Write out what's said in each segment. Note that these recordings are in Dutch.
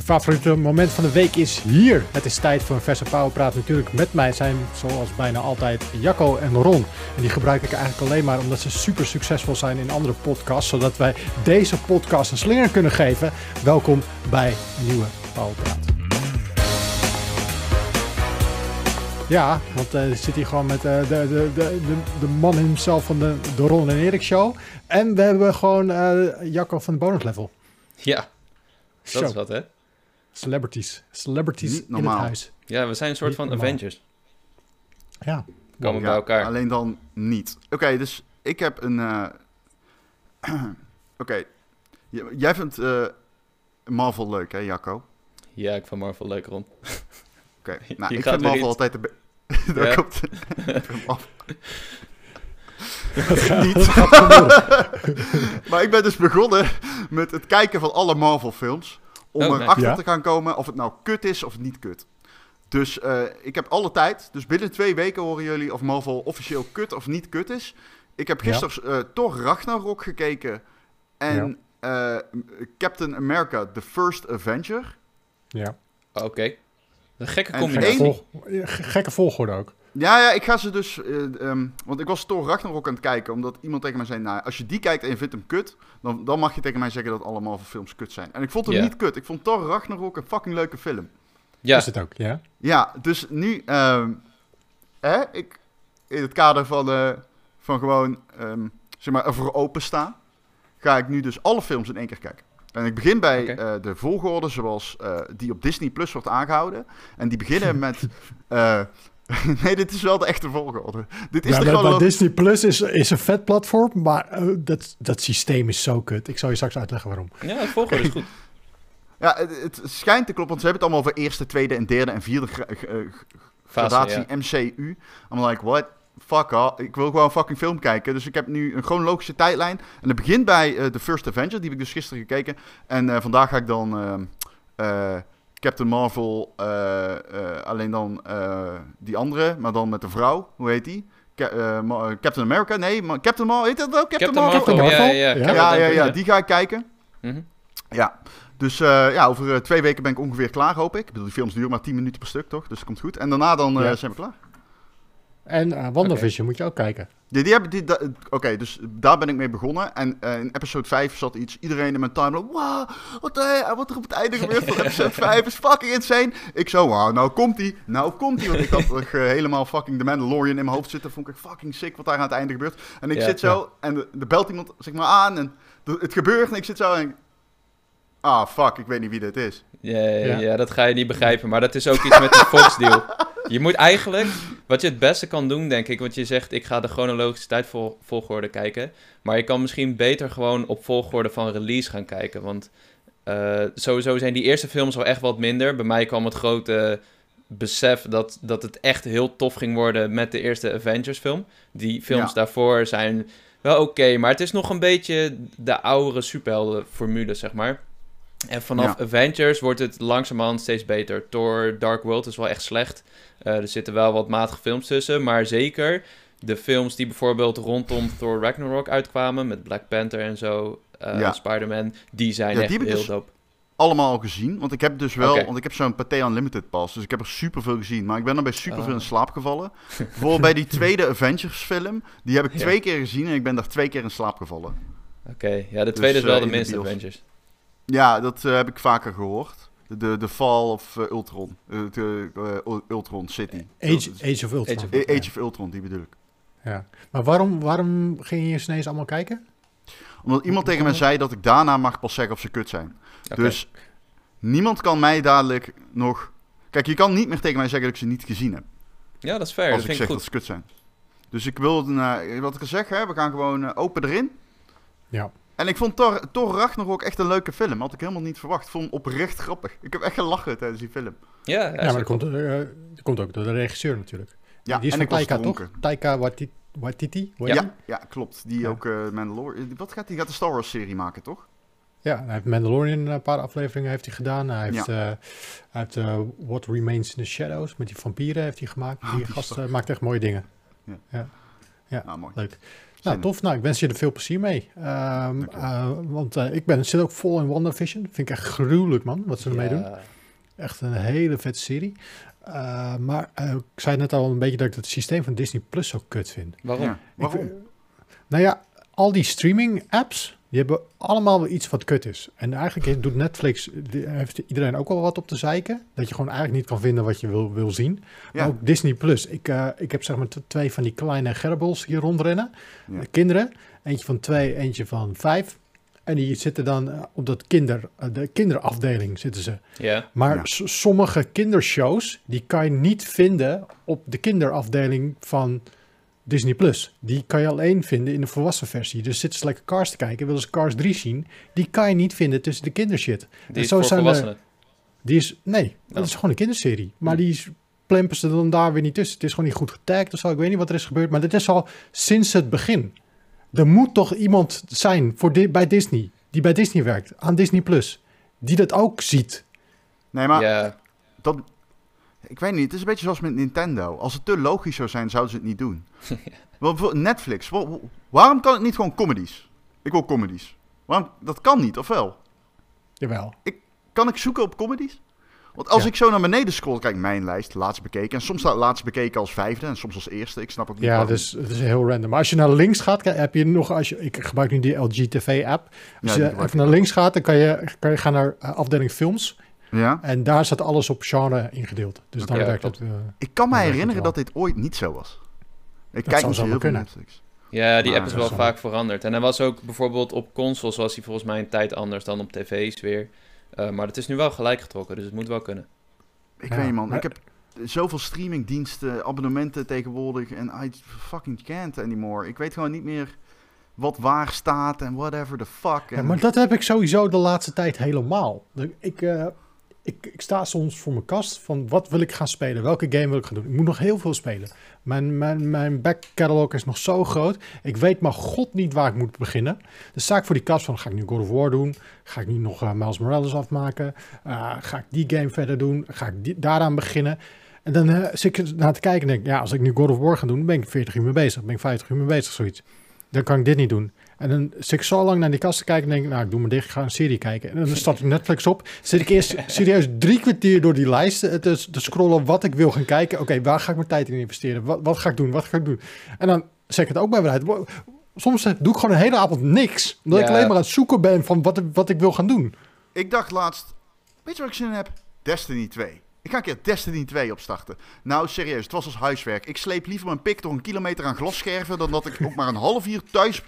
Je favoriete moment van de week is hier. Het is tijd voor een verse powerpraat. Natuurlijk met mij zijn zoals bijna altijd Jacco en Ron. En die gebruik ik eigenlijk alleen maar omdat ze super succesvol zijn in andere podcasts. Zodat wij deze podcast een slinger kunnen geven. Welkom bij een nieuwe powerpraat. Ja, want uh, zit hier gewoon met uh, de, de, de, de, man himself van de, de Ron en Erik show. En we hebben gewoon uh, Jacco van de bonus level. Ja, dat is wat hè. Celebrities. Celebrities in het huis. Ja, we zijn een soort van Avengers. Ja. Komen bij elkaar. Alleen dan niet. Oké, dus ik heb een... Oké. Jij vindt Marvel leuk hè, Jacco? Ja, ik vind Marvel leuk, Ron. Oké, nou, ik vind Marvel altijd de... Daar ja. komt... niet. maar ik ben dus begonnen met het kijken van alle Marvel-films. Om oh, erachter te gaan komen of het nou kut is of niet kut. Dus uh, ik heb alle tijd. Dus binnen twee weken horen jullie of Marvel officieel kut of niet kut is. Ik heb gisteren ja. uh, toch Ragnarok gekeken. En uh, Captain America, The First Avenger. Ja. Oké. Okay. Een gekke combinatie. gekke volgorde ook. Ja, ja, ik ga ze dus... Uh, um, want ik was Thor Ragnarok aan het kijken, omdat iemand tegen mij zei... Nou, als je die kijkt en je vindt hem kut, dan, dan mag je tegen mij zeggen dat allemaal films kut zijn. En ik vond hem yeah. niet kut. Ik vond Thor Ragnarok een fucking leuke film. Ja. Is het ook, ja? Ja, dus nu... Um, hè, ik, in het kader van, uh, van gewoon, um, zeg maar, ervoor openstaan... ga ik nu dus alle films in één keer kijken. En ik begin bij okay. uh, de volgorde zoals uh, die op Disney Plus wordt aangehouden. En die beginnen met... Uh, nee, dit is wel de echte volgorde. Dit is ja, de maar, Disney Plus is, is een vet platform, maar dat, dat systeem is zo kut. Ik zal je straks uitleggen waarom. Ja, de volgorde is goed. ja, het, het, schijnt te kloppen, want ze hebben het allemaal over eerste, tweede en derde en vierde gradatie ja. MCU. I'm like, what? fuck off. Ik wil gewoon fucking film kijken. Dus ik heb nu een chronologische tijdlijn. En het begint bij uh, The First Avenger. Die heb ik dus gisteren gekeken. En uh, vandaag ga ik dan uh, Captain Marvel. alleen dan die andere. Maar dan met de vrouw. Hoe heet die? Ca Captain America? Nee, maar Captain Marvel. Heet dat wel? Captain, Captain Marvel? Marvel? Ja, ja, ja. ja, ja, ja, Die ga ik kijken. Mm -hmm. Ja. Dus ja, over twee weken ben ik ongeveer klaar, hoop ik. Ik bedoel, die films duren maar 10 minuten per stuk, toch? Dus dat komt goed. En daarna dan zijn we klaar. En uh, WandaVision okay. moet je ook kijken. Die, die hebben, die, Oké, okay, dus daar ben ik mee begonnen. En uh, in episode 5 zat iets, iedereen in mijn timeline... Wow, wat, uh, wat er op het einde gebeurt van episode 5 is fucking insane. Ik zo, wow, nou komt die, nou komt die. Want ik had helemaal fucking The Mandalorian in mijn hoofd zitten. Vond ik fucking sick wat daar aan het einde gebeurt. En ik ja, zit zo ja. en er belt iemand zeg maar aan en het gebeurt en ik zit zo en... Ah, fuck, ik weet niet wie dit is. Ja, ja, ja, dat ga je niet begrijpen. Maar dat is ook iets met de Fox-deal. Je moet eigenlijk, wat je het beste kan doen, denk ik, want je zegt ik ga de chronologische tijdvolgorde kijken. Maar je kan misschien beter gewoon op volgorde van release gaan kijken. Want uh, sowieso zijn die eerste films wel echt wat minder. Bij mij kwam het grote besef dat, dat het echt heel tof ging worden met de eerste Avengers film. Die films ja. daarvoor zijn wel oké, okay, maar het is nog een beetje de oudere superhelden formule, zeg maar. En vanaf ja. Avengers wordt het langzamerhand steeds beter. Thor Dark World is wel echt slecht. Uh, er zitten wel wat matige films tussen. Maar zeker de films die bijvoorbeeld rondom Thor Ragnarok uitkwamen... met Black Panther en zo, uh, ja. Spider-Man... die zijn ja, echt die heel dus dope. allemaal gezien. Want ik heb dus wel... Okay. Want ik heb zo'n Pathé Unlimited pas. Dus ik heb er superveel gezien. Maar ik ben er bij superveel oh. in slaap gevallen. Bijvoorbeeld bij die tweede Avengers film. Die heb ik twee keer gezien en ik ben daar twee keer in slaap gevallen. Oké, okay. ja, de tweede dus, is wel uh, de minste Avengers. Ja, dat uh, heb ik vaker gehoord. De, de Fall of uh, Ultron. Uh, de, Ultron City. Age, Age of Ultron. Age of, Age of Ultron, die bedoel ik. Ja. Maar waarom, waarom ging je ineens allemaal kijken? Omdat iemand tegen mij zei dat ik daarna mag pas zeggen of ze kut zijn. Okay. Dus niemand kan mij dadelijk nog... Kijk, je kan niet meer tegen mij zeggen dat ik ze niet gezien heb. Ja, dat is fair. Als dat ik zeg goed. dat ze kut zijn. Dus ik wil, uh, wat ik al zeg, hè, we gaan gewoon open erin. Ja. En ik vond Thor, Thor Ragnarok echt een leuke film. Had ik helemaal niet verwacht. Ik vond hem oprecht grappig. Ik heb echt gelachen tijdens die film. Ja, ja, maar dat komt, uh, dat komt ook door de regisseur natuurlijk. Ja, die is van Taika, toch? Taika Waititi? Waititi? Ja, ja, klopt. Die ja. ook uh, Mandalorian... Wat gaat hij? gaat de Star Wars serie maken, toch? Ja, hij heeft Mandalorian een paar afleveringen heeft hij gedaan. Hij heeft, ja. uh, hij heeft uh, What Remains in the Shadows met die vampieren heeft hij gemaakt. Die, oh, die gast maakt echt mooie dingen. Ja, ja. ja ah, mooi. leuk. Nou, tof. Nou, ik wens je er veel plezier mee. Um, uh, want uh, ik ben, zit ook vol in WandaVision. Vind ik echt gruwelijk, man, wat ze ermee doen. Echt een hele vette serie. Uh, maar ik zei net al een beetje dat ik het systeem van Disney Plus zo kut vind. Waarom? Ja. Waarom? Ik, nou ja, al die streaming apps, die hebben allemaal wel iets wat kut is. En eigenlijk doet Netflix, heeft iedereen ook wel wat op te zeiken. Dat je gewoon eigenlijk niet kan vinden wat je wil, wil zien. Maar ook Disney Plus. Ik, uh, ik heb zeg maar twee van die kleine gerbels hier rondrennen. Ja. kinderen. Eentje van twee, eentje van vijf. En die zitten dan uh, op dat kinder, de kinderafdeling zitten ze. Ja. Maar ja. sommige kindershows, die kan je niet vinden op de kinderafdeling van Disney Plus. Die kan je alleen vinden in de volwassen versie. Dus zitten ze lekker Cars te kijken, willen ze Cars 3 zien. Die kan je niet vinden tussen de kindershit. Die en is zo voor zijn volwassenen? die is, nee, dat oh. is gewoon een kinderserie. Maar die is, plempen ze dan daar weer niet tussen. Het is gewoon niet goed getagd of zo. Ik weet niet wat er is gebeurd. Maar dit is al sinds het begin. Er moet toch iemand zijn voor di bij Disney, die bij Disney werkt, aan Disney Plus, die dat ook ziet. Nee, maar yeah. dat, ik weet niet, het is een beetje zoals met Nintendo. Als het te logisch zou zijn, zouden ze het niet doen. Netflix, waarom kan het niet gewoon comedies? Ik wil comedies. Waarom? Dat kan niet, of wel? Jawel. Ik, kan ik zoeken op comedies? Want als ja. ik zo naar beneden scroll, kijk, mijn lijst, laatst bekeken. En soms staat laatst bekeken als vijfde en soms als eerste. Ik snap ook niet Ja, dus het is heel random. Maar als je naar links gaat, heb je nog... Als je, ik gebruik nu die LG TV-app. Als ja, je even naar links gaat, dan kan je, kan je gaan naar uh, afdeling films. Ja. En daar staat alles op genre ingedeeld. Dus dan ja, werkt het. Uh, ik kan me herinneren dat dit ooit niet zo was. Ik dat kijk niet heel veel Netflix. Ja, die app is wel vaak veranderd. En hij was ook bijvoorbeeld op consoles was hij volgens mij een tijd anders dan op tv's weer. Uh, maar het is nu wel gelijk getrokken, dus het moet wel kunnen. Ik ja, weet niet man, maar... ik heb zoveel streamingdiensten, abonnementen tegenwoordig en I fucking can't anymore. Ik weet gewoon niet meer wat waar staat en whatever the fuck. Ja, maar dat heb ik sowieso de laatste tijd helemaal. Ik, uh, ik, ik, sta soms voor mijn kast van wat wil ik gaan spelen? Welke game wil ik gaan doen? Ik moet nog heel veel spelen. Mijn, mijn, mijn back catalog is nog zo groot. Ik weet maar god niet waar ik moet beginnen. Dus ik voor die kast van ga ik nu God of War doen? Ga ik nu nog uh, Miles Morales afmaken? Uh, ga ik die game verder doen? Ga ik daaraan beginnen? En dan uh, zit ik naar te kijken en denk ja, als ik nu God of War ga doen, ben ik 40 uur mee bezig. ben ik 50 uur mee bezig, zoiets. Dan kan ik dit niet doen. En dan zit ik zo lang naar die kast te kijken en denk ik, nou, ik doe me dicht, ik ga een serie kijken. En dan start ik Netflix op. Zit ik eerst serieus drie kwartier door die lijst te, te scrollen wat ik wil gaan kijken. Oké, waar ga ik mijn tijd in investeren? Wat, wat ga ik doen? Wat ga ik doen? En dan zeg ik het ook bij mij uit. Soms doe ik gewoon een hele avond niks. Omdat ja. ik alleen maar aan het zoeken ben van wat, wat ik wil gaan doen. Ik dacht laatst, weet je wat ik zin in heb? Destiny 2. Ik ga een keer Destiny 2 opstarten. Nou, serieus, het was als huiswerk. Ik sleep liever mijn pik door een kilometer aan glasscherven... dan dat ik ook maar een half uur thuis...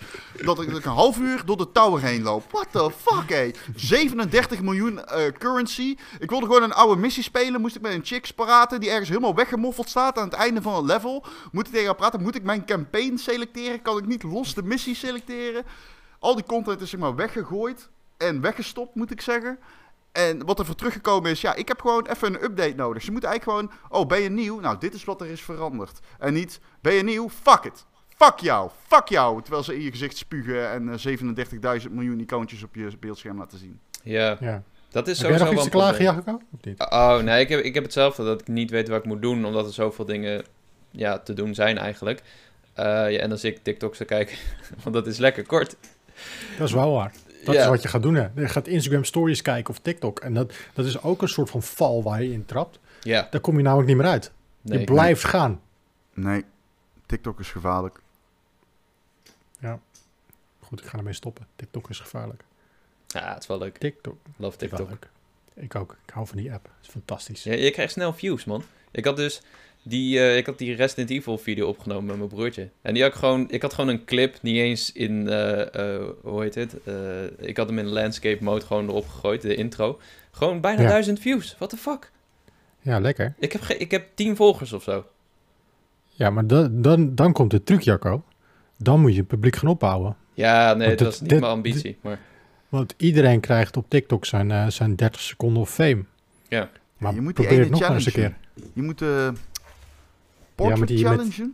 dat ik, een half uur door de tower heen loop. What the fuck, hé? 37 miljoen uh, currency. Ik wilde gewoon een oude missie spelen. Moest ik met een chick praten die ergens helemaal weggemoffeld staat... aan het einde van het level. Moet ik tegen haar praten? Moet ik mijn campaign selecteren? Kan ik niet los de missie selecteren? Al die content is zeg maar weggegooid en weggestopt, moet ik zeggen... En wat er voor teruggekomen is, ja, ik heb gewoon even een update nodig. Ze moeten eigenlijk gewoon, oh, ben je nieuw? Nou, dit is wat er is veranderd. En niet, ben je nieuw? Fuck it. Fuck jou, fuck jou. Terwijl ze in je gezicht spugen en uh, 37.000 miljoen icoontjes op je beeldscherm laten zien. Ja, ja. dat is heb sowieso nog iets te klagen, Jacco? Oh, nee, ik heb, ik heb hetzelfde. Dat ik niet weet wat ik moet doen, omdat er zoveel dingen ja, te doen zijn eigenlijk. Uh, ja, en zit ik TikToks te kijken, want dat is lekker kort. Dat is wel waar. Dat is wat je gaat doen. Hè. Je gaat Instagram stories kijken of TikTok. En dat, dat is ook een soort van val waar je in trapt. Ja. Daar kom je namelijk niet meer uit. Nee, je blijft gaan. Nee, TikTok is gevaarlijk. Ja. Goed, ik ga ermee stoppen. TikTok is gevaarlijk. Ja, het is wel leuk. TikTok. Love TikTok. Ik ook. Ik hou van die app. Het is fantastisch. Ja, je krijgt snel views, man. Ik had dus die, uh, ik had die Resident Evil video opgenomen met mijn broertje. En die had ik gewoon, ik had gewoon een clip, niet eens in, uh, uh, hoe heet het? ik had hem in landscape mode gewoon erop gegooid, de intro. Gewoon bijna duizend views. What the fuck? Ja, lekker. Ik heb, ik heb tien volgers of zo. Ja, maar dan, dan, dan komt de truc, Jacco. Dan moet je het publiek gaan opbouwen. Ja, nee, dat is niet mijn ambitie. Maar... Want iedereen krijgt op TikTok zijn, zijn 30 seconden of fame. Ja. Maar je moet probeer het nog eens een keer. Je moet portrait ja, challenge.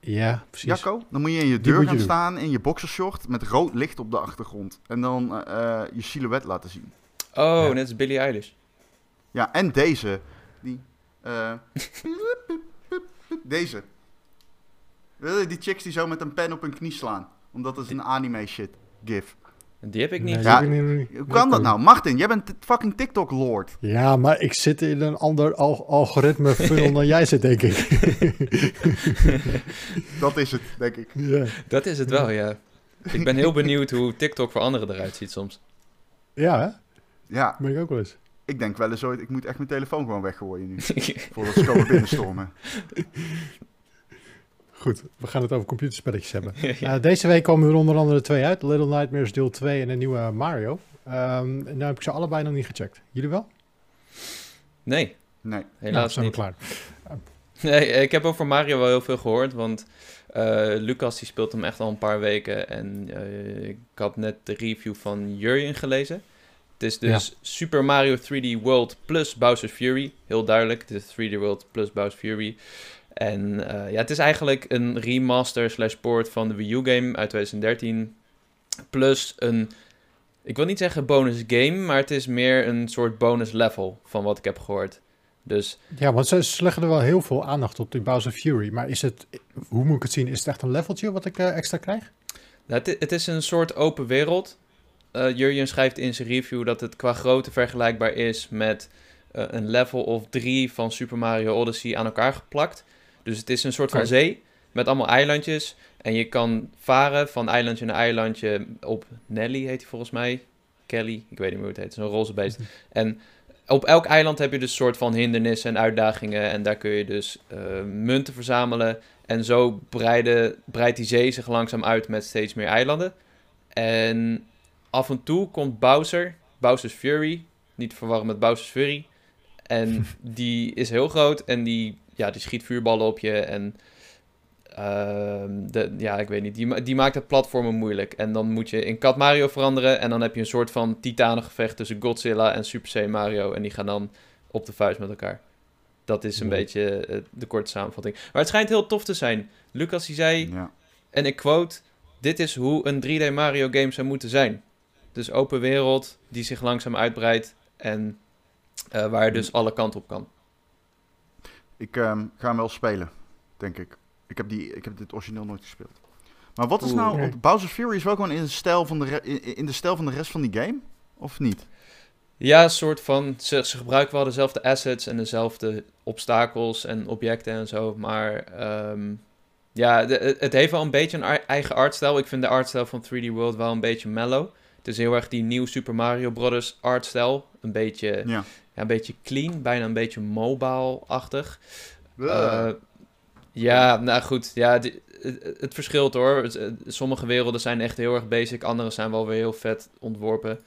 Ja, precies. Jacco, dan moet je in je deur gaan staan in je boxershort met rood licht op de achtergrond. En dan uh, je silhouet laten zien. Oh, net als Billie Eilish. Ja, en deze. Die. Uh, deze. Die chicks die zo met een pen op hun knie slaan. Omdat het is een anime shit gif. Die heb ik niet. Ja, hoe kan dat nou? Martin, jij bent fucking TikTok-lord. Ja, maar ik zit in een ander algoritme funnel dan jij zit, denk ik. dat is het, denk ik. Ja. Dat is het wel, ja. Ik ben heel benieuwd hoe TikTok voor anderen eruit ziet soms. Ja, hè? Ja. Ben ik ook wel eens. Ik denk wel eens ooit, ik moet echt mijn telefoon gewoon weggooien nu. voordat ze komen binnenstormen. Goed, we gaan het over computerspelletjes hebben. Uh, deze week komen er onder andere twee uit. Little Nightmares deel 2 en een nieuwe Mario. Um, nu heb ik ze allebei nog niet gecheckt. Jullie wel? Nee. Nee. Helaas nou, niet. klaar. Nee, ik heb over Mario wel heel veel gehoord, want uh, Lucas die speelt hem echt al een paar weken. En uh, ik had net de review van Jurjen gelezen. Het is dus Super Mario 3D World plus Bowser's Fury. Heel duidelijk, het is 3D World plus Bowser's Fury. En uh, ja, het is eigenlijk een remaster slash port van de Wii U game uit 2013. Plus een, ik wil niet zeggen bonus game, maar het is meer een soort bonus level van wat ik heb gehoord. Dus... Ja, want ze, leggen er wel heel veel aandacht op, die Bowser Fury. Maar is het, hoe moet ik het zien? Is het echt een leveltje wat ik uh, extra krijg? Nou, het, het, is een soort open wereld. Uh, Jurjen schrijft in zijn review dat het qua grootte vergelijkbaar is met uh, een level of 3 van Super Mario Odyssey aan elkaar geplakt. Dus het is een soort van zee met allemaal eilandjes. En je kan varen van eilandje naar eilandje op Nelly heet hij volgens mij. Kelly, ik weet niet meer hoe het heet. Zo'n roze beest. En op elk eiland heb je dus een soort van hindernissen en uitdagingen. En daar kun je dus uh, munten verzamelen. En zo breiden, breidt die zee zich langzaam uit met steeds meer eilanden. En af en toe komt Bowser, Bowser's Fury, niet te verwarren met Bowser's Fury. En die is heel groot en die ja, die schiet vuurballen op je en uh, de, ja, ik weet niet, die, die maakt het platformen moeilijk. En dan moet je in Kat Mario veranderen en dan heb je een soort van titanengevecht tussen Godzilla en Super C Mario en die gaan dan op de vuist met elkaar. Dat is een beetje uh, de korte samenvatting. Maar het schijnt heel tof te zijn. Lucas die zei, ja. en ik quote, dit is hoe een 3D Mario game zou moeten zijn. Dus open wereld die zich langzaam uitbreidt en uh, waar je dus alle kanten op kan. Ik um, ga hem wel spelen, denk ik. Ik heb, die, ik heb dit origineel nooit gespeeld. Maar wat is nou... Nee. Bowser Fury is wel gewoon in de, stijl van de in, in de stijl van de rest van die game? Of niet? Ja, een soort van... Ze, ze gebruiken wel dezelfde assets en dezelfde obstakels en objecten en zo. Maar um, ja, de, het heeft wel een beetje een eigen artstijl. Ik vind de artstijl van 3D World wel een beetje mellow. Het is heel erg die nieuw Super Mario Bros. artstijl. Een beetje... Ja ja, een beetje clean, bijna een beetje mobile-achtig. Uh, ja, nou goed. Ja, die, het, het, verschilt hoor. Sommige werelden zijn echt heel erg basic, andere zijn wel weer heel vet ontworpen.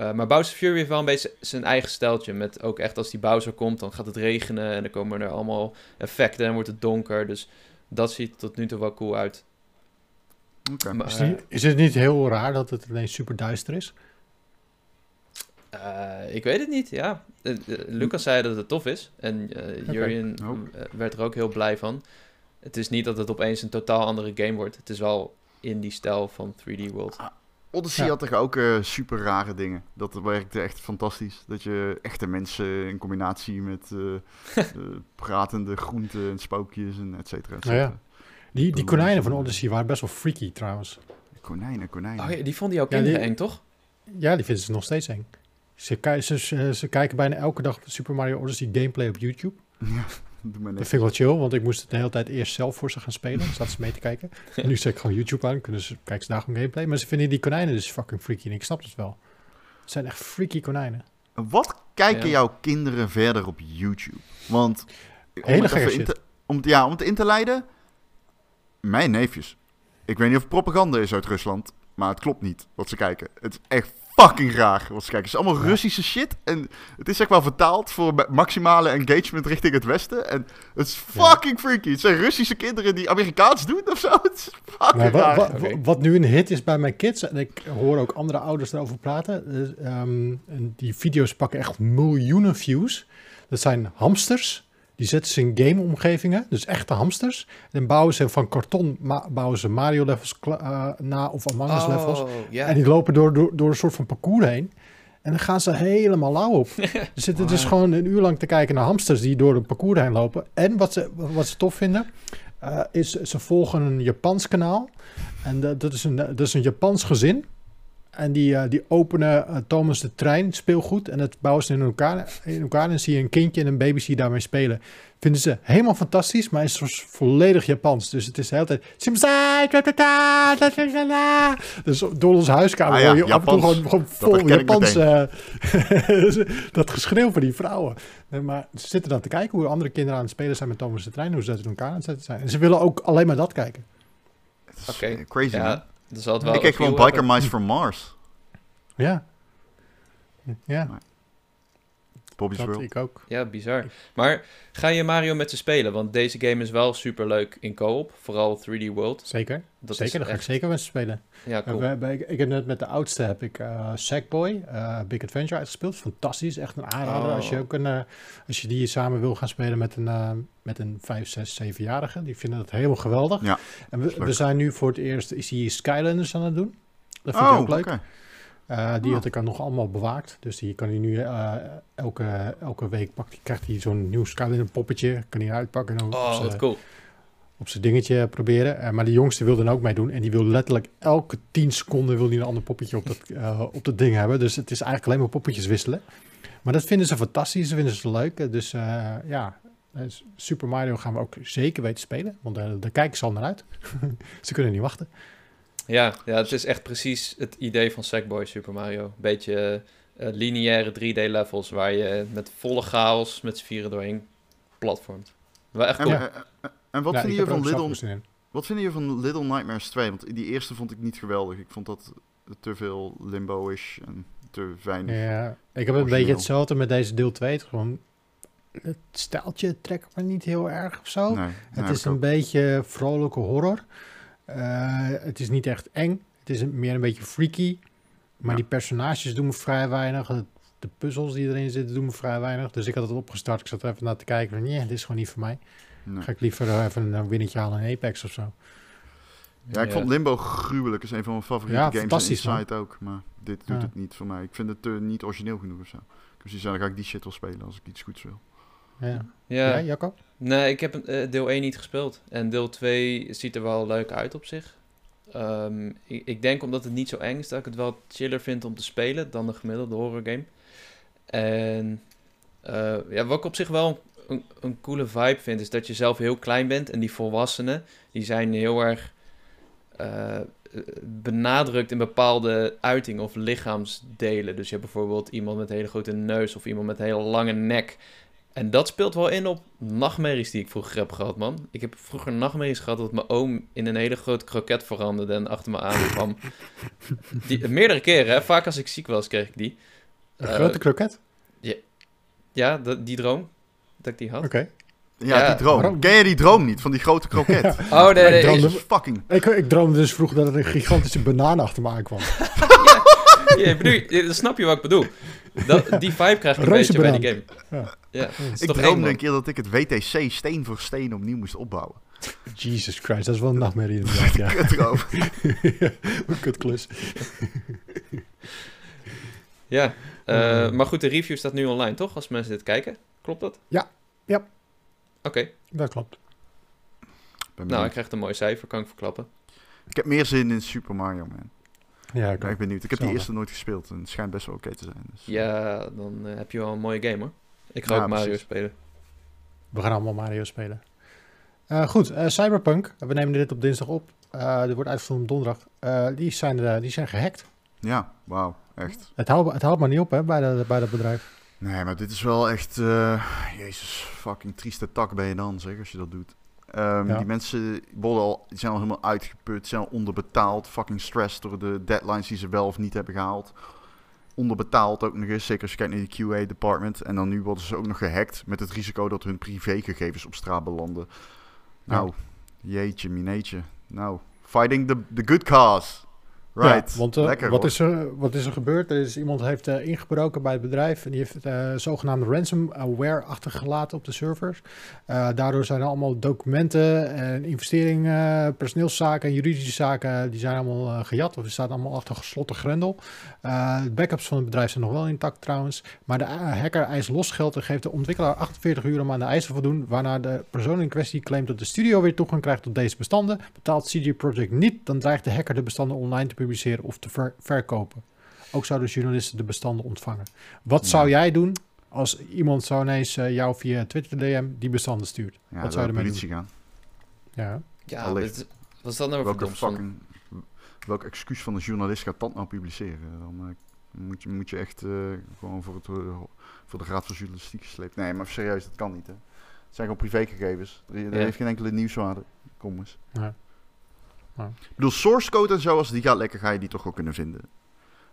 Uh, maar Bowser Fury heeft wel een beetje zijn eigen steltje. Met ook echt als die Bowser komt, dan gaat het regenen en dan komen er allemaal effecten en wordt het donker. Dus dat ziet tot nu toe wel cool uit. Okay. Maar, is, het, is, het niet heel raar dat het ineens super duister is? Uh, ik weet het niet, ja. Uh, Lucas zei dat het tof is. En uh, Jurjen okay. werd er ook heel blij van. Het is niet dat het opeens een totaal andere game wordt. Het is wel in die stijl van 3D World. Ah, Odyssey ja. had toch ook super rare dingen. Dat werkte echt fantastisch. Dat je echte mensen in combinatie met pratende groenten en spookjes en et cetera. Et cetera. Ja, ja. Die, die konijnen van Odyssey waren best wel freaky trouwens. Konijnen, konijnen. Oh, ja, die vonden jouw kinderen die, eng, toch? Ja, die vinden ze nog steeds eng. Ze, ze, ze, kijken bijna elke dag Super Mario Odyssey gameplay op YouTube. Ja, dat vind ik wel chill, want ik moest het de hele tijd eerst zelf voor ze gaan spelen. Dan zaten ze mee te kijken. En nu zet ik gewoon YouTube aan, kunnen ze, kijken ze daar gewoon gameplay. Maar ze vinden die konijnen dus fucking freaky en ik snap het wel. Het zijn echt freaky konijnen. Wat kijken ja. jouw kinderen verder op YouTube? Want om Hele het, in te, om, ja, om het in te leiden, mijn neefjes. Ik weet niet of het propaganda is uit Rusland, maar het klopt niet wat ze kijken. Het is echt fucking graag kijken. Het is allemaal Russische shit. En het is zeg maar vertaald voor maximale engagement richting het Westen. En het is fucking freaky. Het zijn Russische kinderen die Amerikaans doen of zo. Het is fucking nou, wat, wat, wat, nu een hit is bij mijn kids, en ik hoor ook andere ouders erover praten. Um, die video's pakken echt miljoenen views. Dat zijn hamsters die zetten ze in gameomgevingen, dus echte hamsters. En bouwen ze van karton bouwen ze Mario levels uh, na of Among Us oh. Yeah. En die lopen door, door, door een soort van parcours heen. En dan gaan ze helemaal lauw op. ze zitten dus gewoon een uur lang te kijken naar hamsters die door een parcours heen lopen. En wat ze, wat ze tof vinden, is, ze volgen een Japans kanaal. En dat, is een, dat is een Japans gezin. En die, uh, die openen uh, Thomas de Trein speelgoed. En dat bouwen ze in elkaar, in elkaar. En zie je een kindje en een baby zie daarmee spelen. Vinden ze helemaal fantastisch, maar is volledig Japans. Dus het is de hele tijd... Dus door onze huiskamer ah, ja, je af en toe gewoon, gewoon vol Japans... Uh, dat geschreeuw van die vrouwen. maar ze zitten dan te kijken hoe andere kinderen aan het spelen zijn met Thomas de Trein. Hoe ze dat in elkaar aan het zetten zijn. En ze willen ook alleen maar dat kijken. Oké, crazy ja. Dus wel ik kijk gewoon Biker Mice from Mars. Ja. Ja. Bobby's dat World. ik ook. Ja, bizar. Maar ga je Mario met ze spelen? Want deze game is wel super leuk in co-op. Vooral 3D World. Zeker. Dat zeker, dan ga ik zeker met ze spelen. Ja, cool. We, we, ik, heb net met de oudste heb ik uh, Sackboy, uh, Big Adventure uitgespeeld. Fantastisch, echt een aanrader. Als je oh. ook een, uh, als je die samen wil gaan spelen met een, met een 5, 6, 7-jarige. Die vinden het helemaal geweldig. Ja, en we, we, zijn nu voor het eerst, is hij Skylanders aan het doen. Dat vind ik oh, ook leuk. Uh, die oh. had ik dan nog allemaal bewaakt. Dus die kan hij nu uh, elke, elke week pakt, krijgt hij zo'n nieuw Skylander poppetje. Kan hij uitpakken. En oh, op cool. Op zijn dingetje proberen. Uh, maar de jongste wil dan ook meedoen. En die wil letterlijk elke 10 seconden wil hij een ander poppetje op dat, op dat ding hebben. Dus het is eigenlijk alleen maar poppetjes wisselen. Maar dat vinden ze fantastisch. Dat vinden ze leuk. Dus ja, Super Mario gaan we ook zeker weten spelen. Want daar kijken ze al naar uit. ze kunnen niet wachten. Ja, ja, het is echt precies het idee van Sackboy Super Mario. Beetje uh, lineaire 3D-levels waar je met volle chaos met z'n vieren doorheen platformt. Wel echt cool. En, en, wat, ja, vinden jullie van Little, wat vinden jullie van Little Nightmares 2? Want die eerste vond ik niet geweldig. Ik vond dat te veel limbo-ish en te weinig. Ja, ik heb een beetje hetzelfde met deze deel 2. Het gewoon het stijltje trekt me niet heel erg of zo. Nee, het is een beetje vrolijke horror. Uh, het is niet echt eng. Het is meer een beetje freaky. Maar die personages doen me vrij weinig. De puzzels die erin zitten doen me vrij weinig. Dus ik had het opgestart. Ik zat er even naar te kijken. Van, nee, dit is gewoon niet voor mij. Nee. Ga ik liever even een winnetje halen in Apex of zo. Ja, ik vond Limbo gruwelijk. is een van mijn favoriete ja, games. Inside ook. Maar dit doet het niet voor mij. Ik vind het uh, niet origineel genoeg of zo. Dus dan ga ik die shit wel spelen als ik iets goeds wil. Ja. Ja, Jacco? Nee, ik heb uh, deel 1 niet gespeeld. En deel 2 ziet er wel leuk uit op zich. Um, ik, ik, denk omdat het niet zo eng is, dat ik het wel chiller vind om te spelen dan de gemiddelde horror game. En uh, ja, wat ik op zich wel een, een coole vibe vind, is dat je zelf heel klein bent en die volwassenen, die zijn heel erg uh, benadrukt in bepaalde uitingen of lichaamsdelen. Dus je hebt bijvoorbeeld iemand met een hele grote neus of iemand met een hele lange nek. En dat speelt wel in op nachtmerries die ik vroeger heb gehad, man. Ik heb vroeger nachtmerries gehad dat mijn oom in een hele grote kroket veranderde en achter me aankwam. die, meerdere keren, hè. Vaak als ik ziek was, kreeg ik die. Een grote kroket? Ja, ja die droom dat ik die had. Oké. Ja, die droom. Ken je die droom niet van die grote kroket? Oh, nee, nee. Ik droomde, fucking... ik, ik droomde dus vroeger dat er een gigantische banaan achter me aankwam. ja, bedoel, dan snap je wat ik bedoel. Dat, die vibe krijg ik een beetje bij die game. Ja. Ja ik droomde een keer dat ik het WTC steen voor steen opnieuw moest opbouwen. Jesus Christ, dat is wel een nachtmerrie inderdaad. Ja. Kutdroom. een kutklus. ja, uh, maar goed, de review staat nu online, toch? Als mensen dit kijken. Klopt dat? Ja, ja. Oké. Dat klopt. Nou, ik krijg een mooi cijfer, kan ik verklappen. Ik heb meer zin in Super Mario, man. Ja, ik ben benieuwd. Ik heb die eerste nooit gespeeld en het schijnt best wel oké te zijn. Dus. Ja, dan uh, heb je wel een mooie game hoor. Ik ga ook Mario spelen. We gaan allemaal Mario spelen. Uh, goed, uh, Cyberpunk. We nemen dit op dinsdag op. dit wordt uitgevonden op donderdag. die, zijn, die zijn gehackt. Ja, wauw, echt. Het houdt, het houdt maar niet op hè, bij, de, bij dat bedrijf. Nee, maar dit is wel echt... jezus, fucking trieste tak ben je dan, zeg, als je dat doet. Um, Die mensen worden al, die zijn al helemaal uitgeput, zijn al onderbetaald, fucking stressed door de deadlines die ze wel of niet hebben gehaald. Onderbetaald ook nog eens, zeker als je kijkt naar die QA-department. En dan nu worden ze ook nog gehackt met het risico dat hun privégegevens op straat belanden. Nou, jeetje, mineetje. Nou, fighting the, the good cause. Right. Ja, want uh, Lekker, wat, is er, wat is er gebeurd? Er is, iemand heeft uh, ingebroken bij het bedrijf en die heeft uh, zogenaamde ransomware achtergelaten op de servers. daardoor zijn er allemaal documenten en investeringen, personeelszaken en juridische zaken, die zijn allemaal gejat of die staan allemaal achter gesloten grendel. de backups van het bedrijf zijn nog wel intact trouwens, maar de hacker eist losgeld en geeft de ontwikkelaar 48 uur om aan de eisen te voldoen, waarna de persoon in kwestie claimt dat de studio weer toegang krijgt tot deze bestanden. Betaalt CG Project niet, dan dreigt de hacker de bestanden online te publiceren of te verkopen. Ook zouden journalisten de bestanden ontvangen. Wat zou jij doen als iemand zou ineens uh, jou via Twitter DM die bestanden stuurt? Ja, Wat zou je ermee doen? gaan. Ja. Ja, wat is dat nou welke fucking, Welk excuus van de journalist gaat dat nou publiceren? Dan uh, moet, je, moet je echt uh, gewoon voor, het, voor de Raad van Journalistiek gesleept. Nee, maar serieus, dat kan niet. Hè. Het zijn gewoon privégegevens. Er, er heeft geen enkele nieuwswaarde. Kom eens. Ja. Ik bedoel, source code en zo, als die gaat lekker, ga je die toch wel kunnen vinden.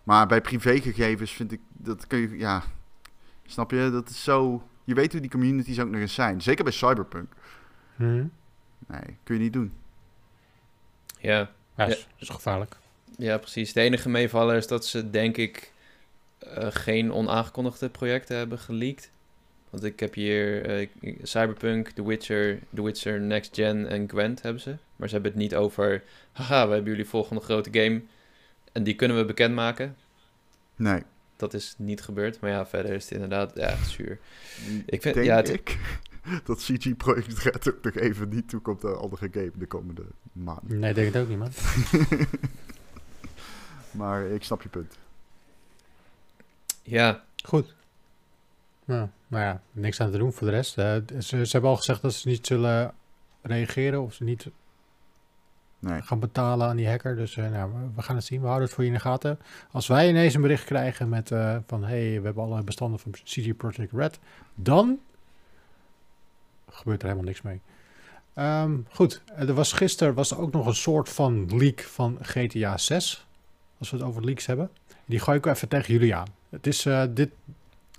Maar bij privégegevens vind ik, dat kun je, ja, snap je, dat is zo, je weet hoe die communities ook nog eens zijn. Zeker bij Cyberpunk. Hmm. Nee, kun je niet doen. Ja. Ja, is, is gevaarlijk. Ja, precies. De enige meevaller is dat ze, denk ik, uh, geen onaangekondigde projecten hebben geleakt. Want ik heb hier uh, Cyberpunk, The Witcher, The Witcher Next Gen en Gwent hebben ze. Maar ze hebben het niet over, haha, we hebben jullie volgende grote game en die kunnen we bekendmaken. Nee. Dat is niet gebeurd, maar ja, verder is het inderdaad, ja, zuur. Ik vind, Denk ja, het... ik dat CG Projekt Red ook nog even niet toekomt aan andere game de komende maanden. Nee, denk het ook niet, man. maar ik snap je punt. Ja. Goed. Nou, ja, niks aan te doen voor de rest. Ze, ze, hebben al gezegd dat ze niet zullen reageren of ze niet nee. gaan betalen aan die hacker. Dus uh, nou, we gaan het zien. We houden het voor je in de gaten. Als wij ineens een bericht krijgen met uh, van hey, we hebben alle bestanden van CD Projekt Red, dan gebeurt er helemaal niks mee. Um, goed, er was gisteren was er ook nog een soort van leak van GTA 6. Als we het over leaks hebben. Die gooi ik even tegen jullie aan. Het is dit,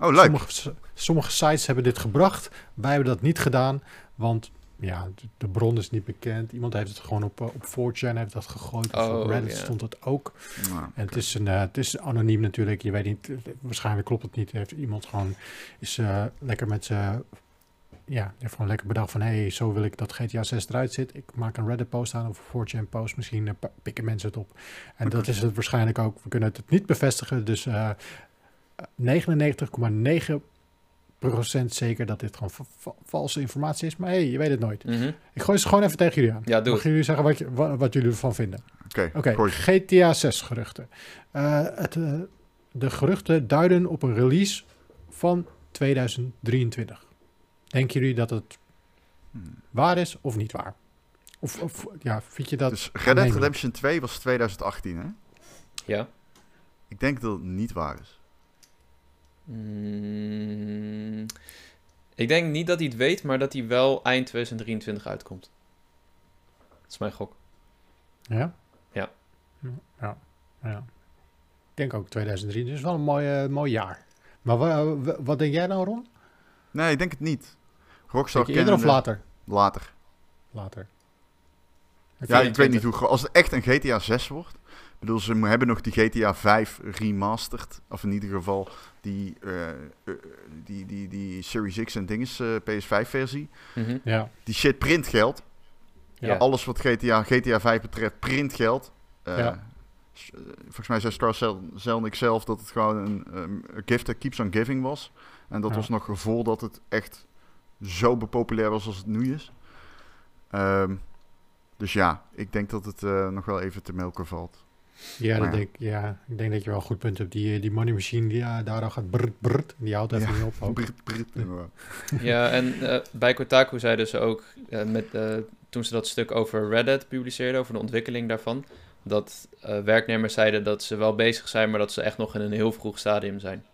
Oh, leuk. Sommige, sommige, sites hebben dit gebracht. Wij hebben dat niet gedaan, want ja, de, bron is niet bekend. Iemand heeft het gewoon op, eh, op 4chan heeft dat gegooid. Oh, op Reddit stond het ook. Nou, en het is, een, uh, het is anoniem natuurlijk. Je weet niet, eh, waarschijnlijk klopt het niet. Heeft iemand gewoon is uh, lekker met zijn ja, heeft gewoon lekker bedacht van... hé, hey, zo wil ik dat GTA 6 eruit zit. Ik maak een Reddit-post aan of een 4chan post. Misschien uh, pikken mensen het op. En dat is het waarschijnlijk ook. We kunnen het niet bevestigen, dus 99,9% zeker dat dit gewoon valse informatie is. Maar hey, je weet het nooit. Mhm. Ik gooi ze gewoon even tegen jullie aan. Ja, doe jullie zeggen wat, je, wat, jullie ervan vinden. Oké, okay, GTA 6 geruchten. Uh, het, uh, de geruchten duiden op een release van 2023. Denken jullie dat het hmm. waar is of niet waar? Of, of ja, vind je dat... Dus Red Dead Redemption 2 was 2018, hè? Ja. Ik denk dat het niet waar is. Mm, ik denk niet dat hij het weet, maar dat hij wel eind 2023 uitkomt. Dat is mijn gok. Ja? Ja. Ja. ja. Ik denk ook 2003. Dus wel een mooi, mooi jaar. Maar wat, wat denk jij nou, Ron? Nee, ik denk het niet. Rockstar denk eerder of later? Later. Later. Ja, ik weet niet hoe... Als het echt een GTA 6 wordt... Ik bedoel, ze hebben nog die GTA 5 remastered. Of in ieder geval die, uh, die, die, die Series X en dinges uh, PS5-versie. Mm ja. Die shit print geld. Ja. Alles wat GTA, GTA 5 betreft, print geld. Ja. Volgens mij zei Star Zelnick zelf dat het gewoon een, um, gift that keeps on giving was. En dat was nog voordat het echt zo populair was als het nu is. Um, dus ja, ik denk dat het nog wel even te melken valt. Ja, dat denk, ja, ik denk dat je wel een goed punt hebt. Die, eh, die money machine die uh, daar al gaat brrrt, brrrt, die houdt even niet op. Ja, en uh, bij Kotaku zeiden ze ook, met, toen ze dat stuk over Reddit publiceerden, over de ontwikkeling daarvan, dat werknemers zeiden dat ze wel bezig zijn, maar dat ze echt nog in een heel vroeg stadium zijn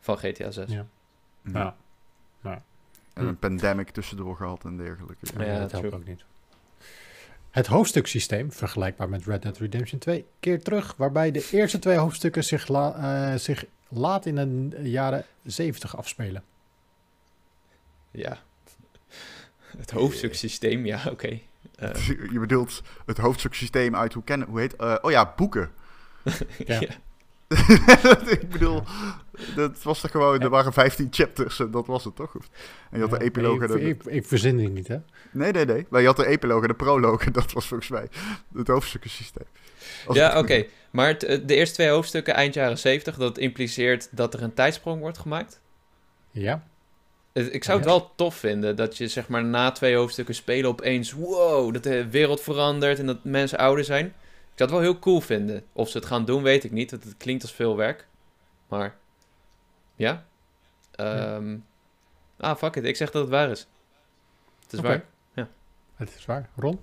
van GTA 6. Ja. ja. ja. En een pandemic tussendoor gehad en dergelijke. Ja, ja dat helpt ook niet. Het hoofdstuksysteem, vergelijkbaar met Red Dead Redemption 2, keert terug, waarbij de eerste twee hoofdstukken zich, uh, zich laat in de jaren 70 afspelen. Ja, het hoofdstuksysteem, ja, oké. Uh. Je bedoelt het hoofdstuksysteem uit, hoe, kennen, hoe heet, uh, oh ja, boeken. ja. ik bedoel, dat was toch gewoon, er waren 15 chapters en dat was het toch? En je had de epiloog ik, ik, ik, verzin die niet, hè? Nee, nee, nee. Maar je had de epiloog en de proloog en dat was volgens mij het hoofdstukkensysteem. Ja, oké. Maar de eerste twee hoofdstukken eind jaren 70, dat impliceert dat er een tijdsprong wordt gemaakt? Ja. Ik zou het wel tof vinden dat je zeg maar na twee hoofdstukken spelen opeens... Wow, dat de wereld verandert en dat mensen ouder zijn. Ik zou het wel heel cool vinden. Of ze het gaan doen, weet ik niet. Het klinkt als veel werk. Maar, ja. Um, Ah, fuck it. Ik zeg dat het waar is. Het is waar. Ja. Het is waar. Ron?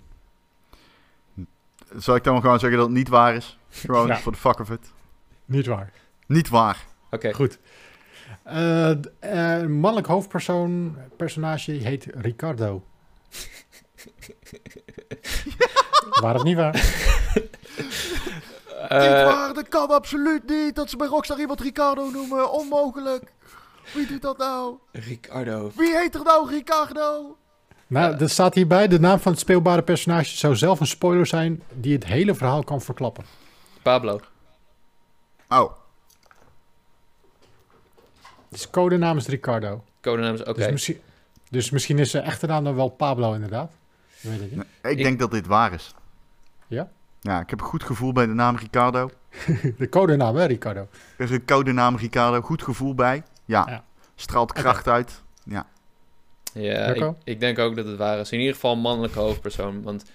Zal ik dan gewoon zeggen dat het niet waar is? Gewoon voor de fuck of it. Niet waar. Niet waar. Oké. Goed. Uh, uh, mannelijk hoofdpersoon, personage heet Ricardo. Waar of niet waar? Uh, niet waar, dat kan absoluut niet. Dat ze bij Rockstar iemand Ricardo noemen. Onmogelijk. Wie doet dat nou? Ricardo. Wie heet er nou Ricardo? Nou, er staat hierbij, de naam van het speelbare personage zou zelf een spoiler zijn die het hele verhaal kan verklappen. Pablo. Oh. Dus codenaam is Ricardo. Codenaam is oké. Dus, misschien, dus misschien is zijn echte naam dan wel Pablo inderdaad. Weet ik, niet. ik, denk dat dit waar is. Ja? Ja, ik heb een goed gevoel bij de naam Ricardo. de codenaam, hè, Ricardo? Er is een codenaam Ricardo, goed gevoel bij. Ja. ja. Straalt kracht uit. Ja. Ja, ik, ik, denk ook dat het waar is. In ieder geval een mannelijke hoofdpersoon. Want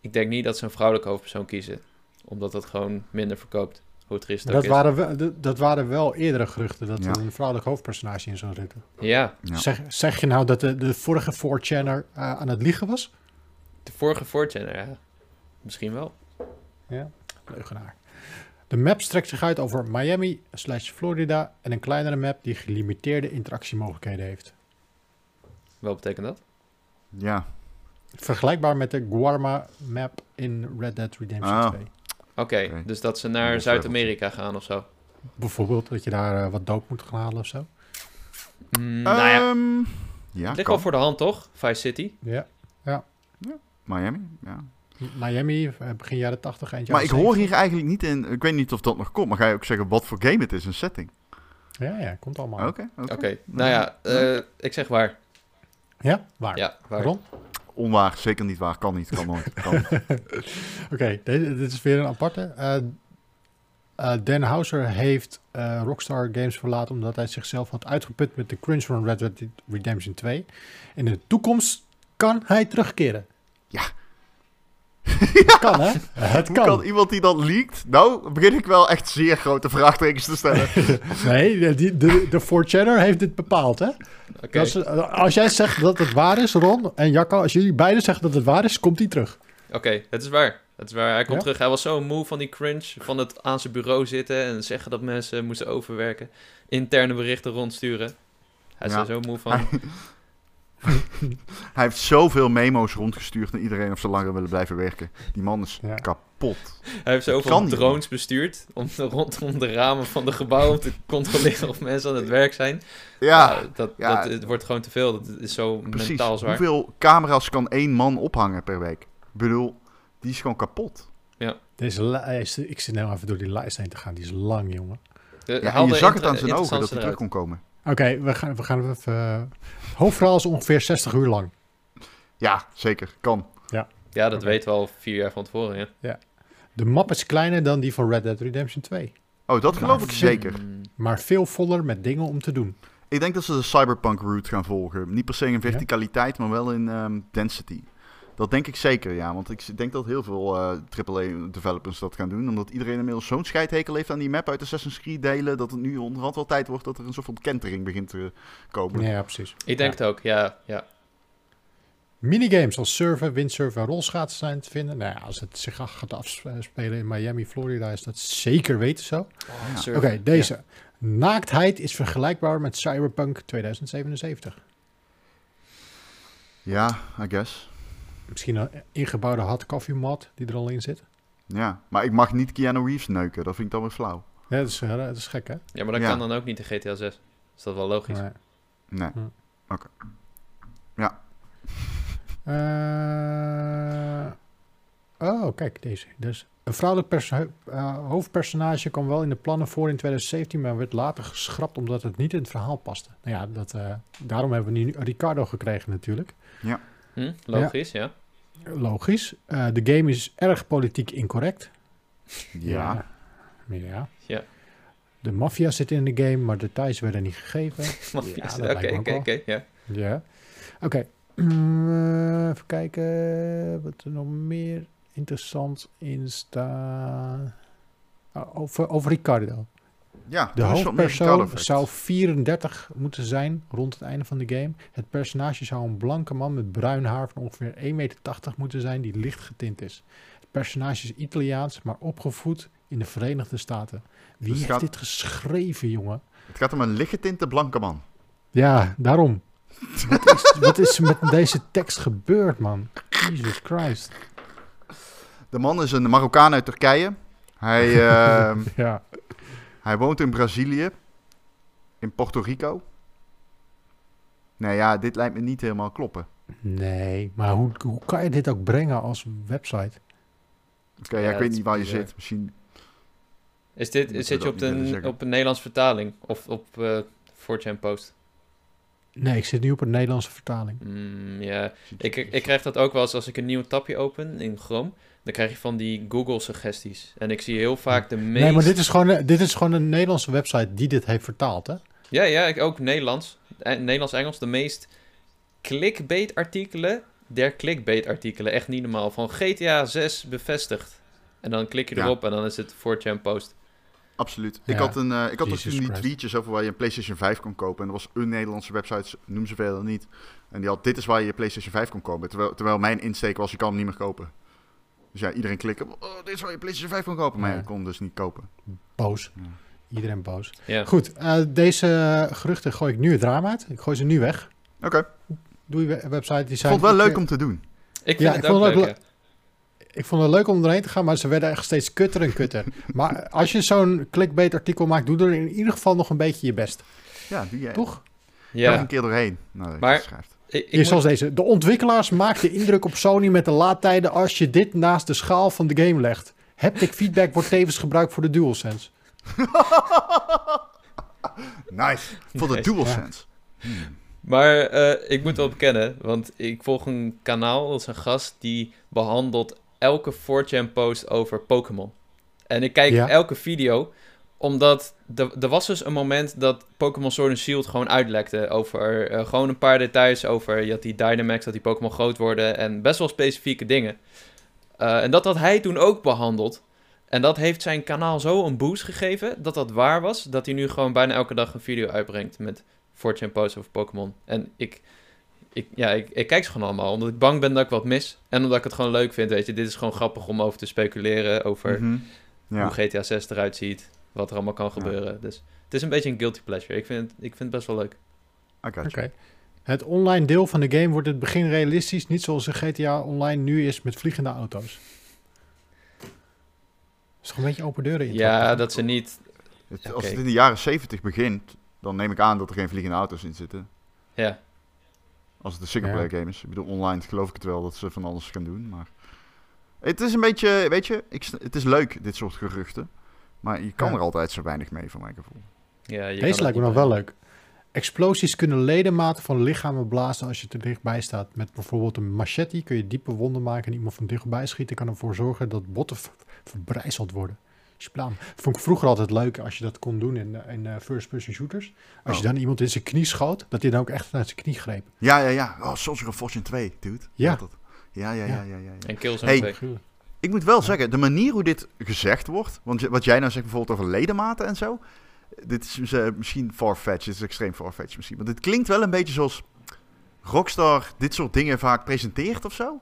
ik denk niet dat ze een vrouwelijke hoofdpersoon kiezen. Omdat dat gewoon minder verkoopt. Hoe triest dat, waren wel, dat waren wel eerdere geruchten. Dat er een vrouwelijk hoofdpersonage in zou zitten. Ja. Zeg, zeg je nou dat de, de vorige 4chaner uh, aan het liegen was? De vorige 4chaner, ja. Misschien wel. Ja, leugenaar. De map strekt zich uit over Miami slash Florida en een kleinere map die gelimiteerde interactiemogelijkheden heeft. Wat betekent dat? Ja. Vergelijkbaar met de Guarma map in Red Dead Redemption ah. 2. Oké, dus dat ze naar Zuid-Amerika gaan of zo? Bijvoorbeeld dat je daar uh, wat doop moet gaan halen of zo? Mm, nou ja, ja ligt wel voor de hand toch? Vice City? Ja, ja. ja. Miami, ja. Miami, eh, begin jaren 80, eind Maar ik hoor hier eigenlijk niet in, ik weet niet of dat nog komt, maar ga je ook zeggen wat voor game het is, een setting? Ja, ja, komt allemaal. Oké, oké. Nou ja, uh, ik zeg waar. Ja, waar? Ja, waar. Waarom? Onwaar, zeker niet waar. Kan niet, kan nooit. Oké, okay, dit is weer een aparte. Uh, uh, Dan Houser heeft uh, Rockstar Games verlaten omdat hij zichzelf had uitgeput met de crunch van Red Dead Redemption 2. In de toekomst kan hij terugkeren. Ja, het kan, hè? Het kan. kan iemand die dat leakt? Nou, begin ik wel echt zeer grote vraagtekens te stellen. nee, die, de, de 4 heeft dit bepaald, hè? Okay. als jij zegt dat het waar is, Ron en Jacco, als jullie beiden zeggen dat het waar is, komt hij terug. Oké, het is waar. Het is waar. Hij komt terug. Hij was zo moe van die crunch, van het aan zijn bureau zitten en zeggen dat mensen moesten overwerken. Interne berichten rondsturen. Hij is er zo moe van. hij heeft zoveel memo's rondgestuurd naar iedereen of ze langer willen blijven werken. Die man is kapot. Hij heeft zoveel drones bestuurd om rondom de ramen van de gebouwen te controleren of mensen aan het werk zijn. Ja, dat, dat, het wordt gewoon te veel. Dat is zo mentaal zwaar. Hoeveel camera's kan één man ophangen per week? Ik bedoel, die is gewoon kapot. Ja. Deze lijst, ik zit nou even door die lijst heen te gaan. Die is lang, jongen. De, ja, je zag het aan zijn ogen dat hij terug kon komen. Oké, we gaan, we gaan even... Uh, hoofdverhaal is ongeveer 60 uur lang. Ja, zeker. Kan. Ja, ja dat weten we al vier jaar van tevoren, ja. ja. De map is kleiner dan die van Red Dead Redemption 2. Oh, dat geloof ik zeker. Maar veel voller met dingen om te doen. Ik denk dat ze de cyberpunk route gaan volgen. Niet per se in verticaliteit, maar wel in um, density. Dat denk ik zeker, ja. Want ik denk dat heel veel uh, eh, AAA-developers dat gaan doen. Omdat iedereen inmiddels zo'n scheidhekel heeft aan die map uit Assassin's Creed delen... dat het nu onderhand wel tijd wordt dat er een soort van kentering begint te komen. Ja, precies. Ik denk het ook, ja. ja. Minigames als surfen, windsurfen en rolschaatsen zijn te vinden. Nou ja, als het zich gaat afspelen in Miami, Florida, is dat zeker weten zo. Oh, Oké, deze. Naaktheid is vergelijkbaar met Cyberpunk 2077. Ja, I guess. Misschien een ingebouwde hot coffee mat die er al in zit. Ja, maar ik mag niet Keanu Reeves neuken. Dat vind ik dan weer flauw. Ja, dat is, dat is gek, hè? Ja, maar dat kan dan ook niet in GTA 6. Is dat wel logisch? Nee. nee. Hm. Oké. Ja. Uh, Oh, kijk deze. Dus een vrouwelijk uh, hoofdpersonage kwam wel in de plannen voor in 2017, maar werd later geschrapt omdat het niet in het verhaal paste. Nou ja, dat, uh, daarom hebben we nu Ricardo gekregen natuurlijk. Ja. Hm, logisch, ja. Logisch. Uh, de game is erg politiek incorrect. Ja. Ja. ja. De maffia zit in de game, maar details werden niet gegeven. Oké, oké, oké, ja. Ja. Oké. Mm, even kijken wat er nog meer interessant in staat. Oh, over, over Ricardo. Ja, de hoofdpersoon zou 34 moeten zijn rond het einde van de game. Het personage zou een blanke man met bruin haar van ongeveer 1,80 meter moeten zijn die licht getint is. Het personage is Italiaans, maar opgevoed in de Verenigde Staten. Wie dus heeft dit geschreven, jongen? Het gaat om een lichtgetinte blanke man. Ja, daarom. wat, is, wat is er met deze tekst gebeurd, man? Jesus Christ. De man is een Marokkaan uit Turkije. Hij, uh, ja. Hij woont in Brazilië. In Puerto Rico. Nee, ja, dit lijkt me niet helemaal kloppen. Nee, maar hoe, hoe kan je dit ook brengen als website? Oké, ja, ik weet niet waar je zit. Misschien... Is dit, zit je op, de, op een Nederlandse vertaling? Of op uh, 4chan Post? Nee, ik zit nu op een Nederlandse vertaling. Mm, ja, ik, ik krijg dat ook wel eens als ik een nieuw tapje open in Chrome. Dan krijg je van die Google-suggesties. En ik zie heel vaak de meest... Nee, maar dit is, gewoon, dit is gewoon een Nederlandse website die dit heeft vertaald, hè? Ja, ja, ik ook Nederlands. Eh, Nederlands-Engels. De meest clickbait-artikelen der clickbait-artikelen. Echt niet normaal. Van GTA 6 bevestigd. En dan klik je erop en dan is het 4chan post. Absoluut. Ik had, een, uh, ik had dus toen die tweetjes over waar je een PlayStation 5 kon kopen. En er was een Nederlandse website, noem ze verder niet. En die had, dit is waar je je PlayStation 5 kon kopen. Terwijl, terwijl mijn insteek was, je kan hem niet meer kopen. Dus ja, iedereen klikken. Oh, dit is waar je PlayStation 5 kon kopen. Maar ja. je kon dus niet kopen. Boos. Iedereen boos. Goed, uh, deze geruchten gooi ik nu het raam uit. Ik gooi ze nu weg. Oké. Doe je website. Die zijn ik vond het wel leuk om te doen. Ik vind het ook leuk, ik vond het leuk om erheen te gaan, maar ze werden echt steeds kutter en kutter. maar als je zo'n clickbait artikel maakt, doe er in ieder geval nog een beetje je best. Ja, doe jij. Toch? Ja. een keer doorheen. Nou, maar schrijft. Ik, ik zoals deze. De ontwikkelaars maken indruk op Sony met de laadtijden als je dit naast de schaal van de game legt. Haptic feedback wordt tevens gebruikt voor de DualSense. nice. Voor de DualSense. Hmm. Maar uh, ik moet wel bekennen, want ik volg een kanaal, dat is een gast die behandelt elke 4chan post over Pokémon. En ik kijk elke video, omdat er was dus een moment dat Pokémon Sword and Shield gewoon uitlekte over uh, gewoon een paar details over je had die Dynamax, dat die Pokémon groot worden en best wel specifieke dingen. Uh, en dat had hij toen ook behandeld. En dat heeft zijn kanaal zo een boost gegeven dat dat waar was, dat hij nu gewoon bijna elke dag een video uitbrengt met 4chan posts over Pokémon. En ik, ik, ja, ik, ik, kijk ze gewoon allemaal, omdat ik bang ben dat ik wat mis. En omdat ik het gewoon leuk vind, weet je. Dit is gewoon grappig om over te speculeren, over mhm. ja. hoe GTA 6 eruit ziet, wat er allemaal kan gebeuren. Dus het is een beetje een guilty pleasure. Ik vind, ik vind het best wel leuk. Oké. Het online deel van de game wordt het begin realistisch, niet zoals een GTA Online nu is met vliegende auto's. Is toch een beetje open deuren in? Ja, dat ze niet... als het in de jaren 70 begint, dan neem ik aan dat er geen vliegende auto's in zitten. Ja. Als het een singleplayer game is. Ik bedoel, online geloof ik het wel dat ze van alles gaan doen, maar... Het is een beetje, weet je, ik, het is leuk, dit soort geruchten. Maar je kan er altijd zo weinig mee, van mijn gevoel. Ja, je Deze lijkt me nog wel leuk. Explosies kunnen ledematen van lichamen blazen als je te dichtbij staat. Met bijvoorbeeld een machete kun je diepe wonden maken en iemand van dichtbij schieten kan ervoor zorgen dat botten verbrijzeld worden. Splaan. Vond ik vroeger altijd leuk als je dat kon doen in, in uh, first-person shooters. Als je oh. dan iemand in zijn knie schoot, dat hij dan ook echt naar zijn knie greep. Ja, ja, ja. Oh, Soldier of Fortune 2, dude. Ja. Ja, ja, ja, ja, ja, ja. En Killzone hey, 2. Ik moet wel zeggen, de manier hoe dit gezegd wordt, want wat jij nou zegt bijvoorbeeld over ledematen en zo, dit is uh, misschien farfetch, dit is extreem farfetch misschien, maar dit klinkt wel een beetje zoals Rockstar dit soort dingen vaak presenteert of zo.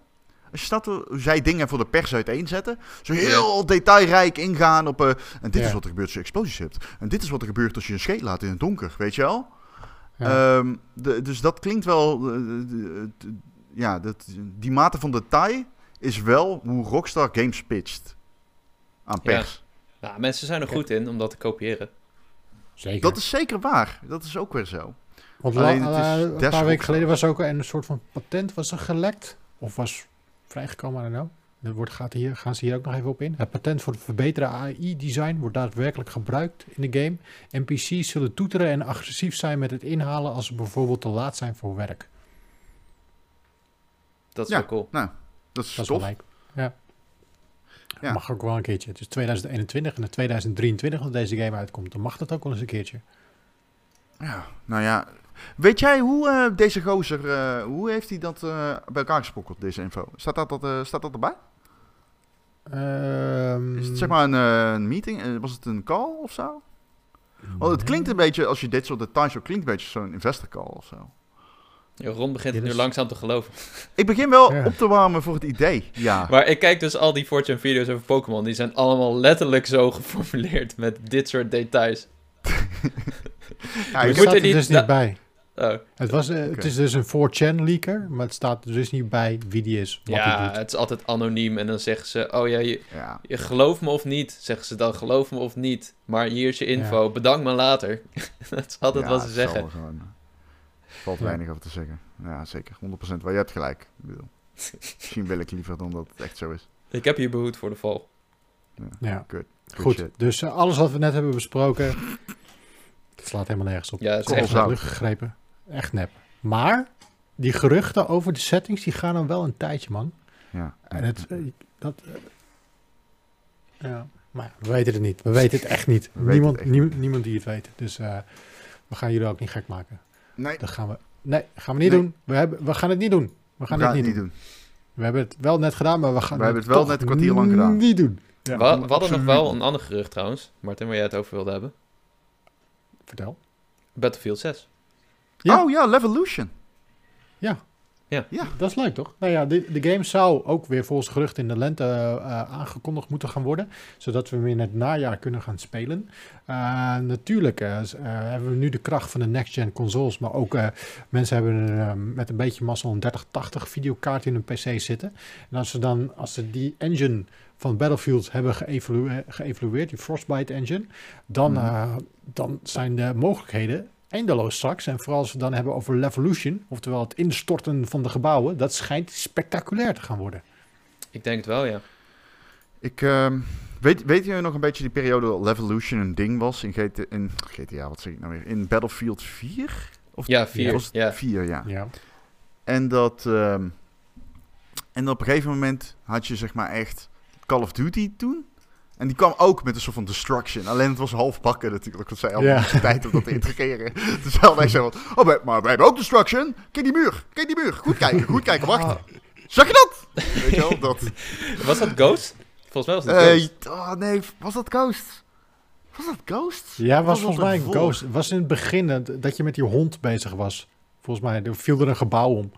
Als je staat hoe zij dingen voor de pers uiteenzetten. Zo heel detailrijk ingaan op... Uh, en dit is wat er gebeurt als je explosies hebt. En dit is wat er gebeurt als je een scheet laat in het donker, weet je wel? Ja. Um, de, dus dat klinkt wel... Uh, ja, dat, die mate van detail is wel hoe Rockstar games pitcht aan pers. Ja. Nou, mensen zijn er goed in om dat te kopiëren. Zeker. Dat is zeker waar. Dat is ook weer zo. Want Alleen, uh, een paar weken geleden was ook een soort van patent was er gelekt. Of was vrijgekomen, I don't know. dat wordt, gaat hier, gaan ze hier ook nog even op in. Het patent voor het verbeteren AI-design wordt daadwerkelijk gebruikt in de game. NPC's zullen toeteren en agressief zijn met het inhalen als ze bijvoorbeeld te laat zijn voor werk. Dat is wel cool. Nou, dat is, dat is Ja. ja. Mag ook wel een keertje. Het is 2021 en in 2023 als deze game uitkomt. Dan mag dat ook wel eens een keertje. Ja, nou ja. Weet jij hoe uh, deze gozer, uh, hoe heeft hij dat uh, bij elkaar gesprokkeld, deze info? Staat dat, dat, staat dat erbij? Um, is het zeg maar een, een, meeting? Was het een call of zo? Want het klinkt een beetje, als je dit soort details zo klinkt, een beetje zo'n investor call of zo. Ron begint het nu langzaam te geloven. Ik begin wel op te warmen voor het idee, ja. Maar ik kijk dus al die Fortune video's over Pokémon. Die zijn allemaal letterlijk zo geformuleerd met dit soort details. ja, ik er niet, dus niet bij. Oh. Het, was, uh, het is dus een 4chan leaker, maar het staat dus niet bij wie die is. Wat ja, het is altijd anoniem en dan zeggen ze: Oh ja je, ja. je gelooft me of niet. Zeggen ze dan: Geloof me of niet. Maar hier is je info, ja. bedank me later. dat is altijd wat ze zeggen. Gewoon, valt weinig over te zeggen. Ja, zeker. 100% waar je hebt gelijk. Ik bedoel, misschien wil ik liever dan dat het echt zo is. Ik heb je behoed voor de val. Ja, Good. goed. Dus uh, alles wat we net hebben besproken, het slaat helemaal nergens op. Ja, het is echt lucht gegrepen. Echt nep. Maar die geruchten over de settings, die gaan dan wel een tijdje, man. Ja. En het, eh, dat, uh, ja, maar we weten het niet. We weten het echt niet. niemand, niemand die het weet. Dus uh, we gaan jullie ook niet gek maken. Nee. Dat gaan we, nee, gaan we niet doen. We, hebben, we gaan het niet doen. We gaan, het niet, doen. We hebben het wel net gedaan, maar we gaan we hebben het wel net een kwartier lang gedaan. Niet doen. Ja, we, we hadden nog wel een ander gerucht trouwens, Martin, waar jij het over wilde hebben. Vertel. Battlefield 6. Ja. Oh ja, Levolution. Ja. Ja. ja, dat is leuk toch? Nou ja, de, de game zou ook weer volgens gerucht in de lente uh, aangekondigd moeten gaan worden. Zodat we weer in het najaar kunnen gaan spelen. Uh, natuurlijk uh, hebben we nu de kracht van de next-gen consoles. Maar ook mensen hebben met een beetje massa een 3080 videokaart in hun PC zitten. En als ze dan, als ze die engine van Battlefield hebben geëvalueerd, die Frostbite engine, dan, mm. dan zijn de mogelijkheden eindeloos straks. En vooral als we dan hebben over Levolution, oftewel het instorten van de gebouwen, dat schijnt spectaculair te gaan worden. Ik denk het wel, ja. Ik, uh, weet, weet je nog een beetje die periode dat Levolution een ding was in, GT, in GTA, wat zeg ik nou weer, in Battlefield 4? Of ja, 4. Ja. 4, ja. ja. En dat, um, en op een gegeven moment had je zeg maar echt Call of Duty toen. En die kwam ook met een soort van destruction. Alleen het was half bakken natuurlijk. Want zij ja. de tijd om dat te integreren. Dus zo van, oh, maar wij hebben ook destruction. Kijk die muur, kijk die muur. Goed kijken, goed kijken, wacht. Oh. Zag je dat? Weet je wel, dat... Was dat Ghost? Volgens mij was dat Ghost. oh nee, was dat Ghost? Was dat Ghost? Ja, was, was volgens mij een Ghost. Het was in het begin dat je met die hond bezig was. Volgens mij, er viel er een gebouw om.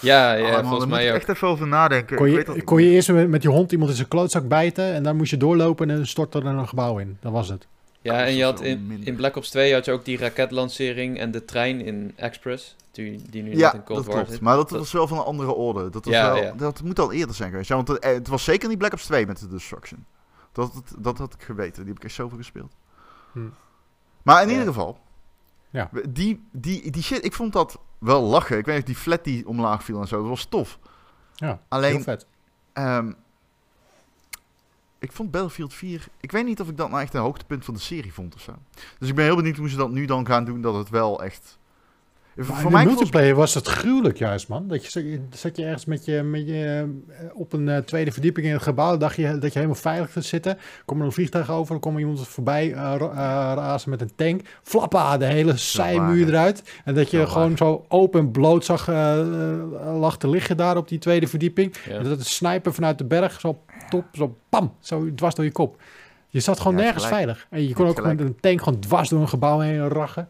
Ja, ja oh, volgens mij ook. echt even over nadenken. Kon je, kon je eerst met, met je hond iemand in zijn klootzak bijten en dan moest je doorlopen en stortte er een gebouw in. Dat was het. Ja, en je had in, in Black Ops 2 had je ook die raketlancering en de trein in Express, die, die nu ja, in Cold War klopt. Maar dat, was wel van een andere orde. Dat, was ja, wel, ja. dat moet al eerder zijn geweest. Ja, want het, het, was zeker niet Black Ops 2 met de Destruction. Dat, dat, dat had ik geweten. Die heb ik echt zoveel gespeeld. Hm. Maar in ieder geval, ja. die, die, die shit, ik vond dat wel lachen. Ik weet niet, die flat die omlaag viel en zo, dat was tof. Ja, Alleen, heel vet. Um, ik vond Battlefield 4... Ik weet niet of ik dat nou echt een hoogtepunt van de serie vond of zo. Dus ik ben heel benieuwd hoe ze dat nu dan gaan doen, dat het wel echt voor mij multiplayer was het gruwelijk juist, man. Dat je, zat je ergens met je, met je eh, op een uh, tweede verdieping in het gebouw, dacht je dat je helemaal veilig zit zitten. Kom er een vliegtuig over, dan kom er iemand voorbij uh, razen met een tank. Flappa, de hele zijmuur eruit. En dat je gewoon zo open bloot zag lag te liggen daar op die tweede verdieping. En dat het sniper vanuit de berg zo top, zo pam, zo dwars door je kop. Je zat gewoon nergens veilig. En je kon ook met een tank gewoon dwars door een gebouw heen rachen.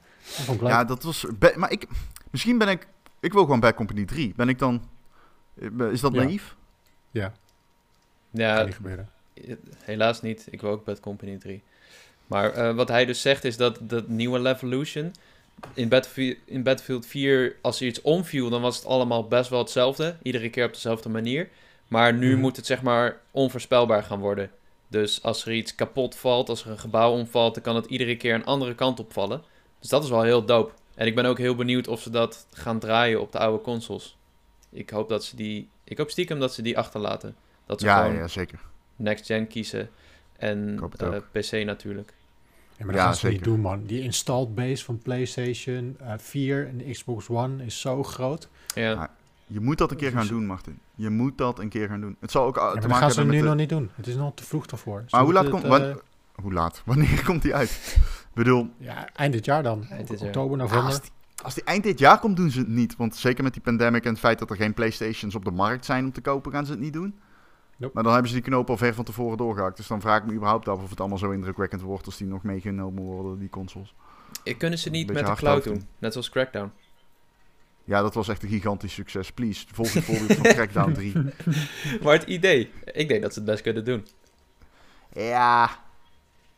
Ja, dat was. Maar ik. Misschien ben ik. Ik wil gewoon Bad Company 3. Ben ik dan. Eh, is dat naïef? Ja. Ja. Kan niet gebeuren. Helaas niet. Ik wil ook Bad Company 3. Maar uh, wat hij dus zegt is dat dat nieuwe Levolution. In Battlefield, in Battlefield 4, als er iets omviel, dan was het allemaal best wel hetzelfde. Iedere keer op dezelfde manier. Maar nu mm. moet het zeg maar onvoorspelbaar gaan worden. Dus als er iets kapot valt, als er een gebouw omvalt, dan kan het iedere keer een andere kant opvallen. Dus dat is wel heel dope. En ik ben ook heel benieuwd of ze dat gaan draaien op de oude consoles. Ik hoop dat ze die. Ik hoop stiekem dat ze die achterlaten. Dat ze Ja, gewoon ja, zeker. next gen kiezen. En het eh. PC natuurlijk. Ja, maar dat Ja, gaan ze niet doen, man. Die installed base van PlayStation eh 4 en de Xbox One is zo groot. Ja. Je moet dat een keer gaan doen, Martin. Je moet dat een keer gaan doen. Het zal ook Ja, te maar dat maken gaan ze nu nog niet doen. Het is nog te vroeg daarvoor. Maar hoe laat komt... wat- Hoe laat? Wanneer komt die uit? Ik bedoel, ja, eind dit jaar dan. Eind dit jaar. Oktober, ja, november. als, die, als die eind dit jaar komt, doen ze het niet. Want zeker met die pandemic en het feit dat er geen Playstations op de markt zijn om te kopen, gaan ze het niet doen. Nope. Maar dan hebben ze die knoop al ver van tevoren doorgehakt. Dus dan vraag ik me überhaupt af of het allemaal zo indrukwekkend wordt als die nog meegenomen worden, die consoles. Ik kunnen ze niet met de cloud doen. Net zoals Crackdown. Ja, dat was echt een gigantisch succes. Please, volg het voorbeeld van Crackdown 3. Maar het idee, ik denk dat ze het best kunnen doen. Ja,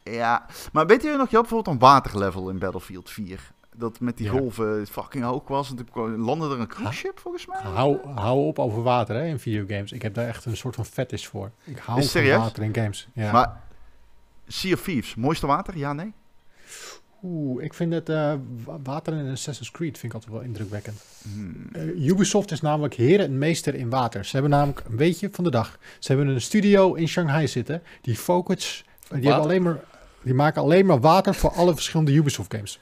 ja. Maar weet je nog, je had bijvoorbeeld een waterlevel in Battlefield 4. Dat met die Ja. golven fucking hoog was. En toen landde er een cruise ship volgens mij. Hou, hou op over water hè, in videogames. Ik heb daar echt een soort van fetish voor. Ik hou Is van serieus? water in games. Ja. Maar Sea of Thieves, mooiste water? Ja, nee? Oeh, ik vind het eh, wa- water in Assassin's Creed vind ik altijd wel indrukwekkend. Hmm. Eh, Ubisoft is namelijk heer en meester in water. Ze hebben namelijk een beetje van de dag. Ze hebben een studio in Shanghai zitten. Die focus, die, hebben alleen maar, die maken alleen maar water voor alle verschillende Ubisoft games.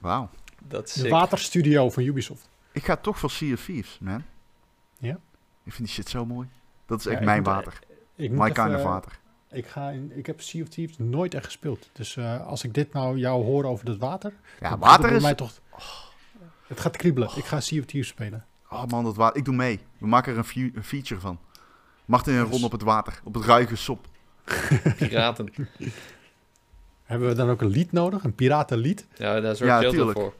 Wauw. Dat is De sick. waterstudio van Ubisoft. Ik ga toch voor Sea of Thieves, man. Ja? Ik vind die shit zo mooi. Dat is echt mijn moet- water. Ik, moet My even, kind of eh, water. Ik, ga in, ik heb Sea of Thieves nooit echt gespeeld. Dus eh, als ik dit nou jou hoor over dat water... Ja, water is... Mij toch, het gaat kriebelen. Ik ga Sea of Thieves spelen. Oh man, dat water. Ik doe mee. We maken er een, fe- een feature van. Martin en Ron op het water. Op het ruige sop. Piraten. Hebben we dan ook een lied nodig? Een piratenlied? Ja, daar zorg Ja, voor.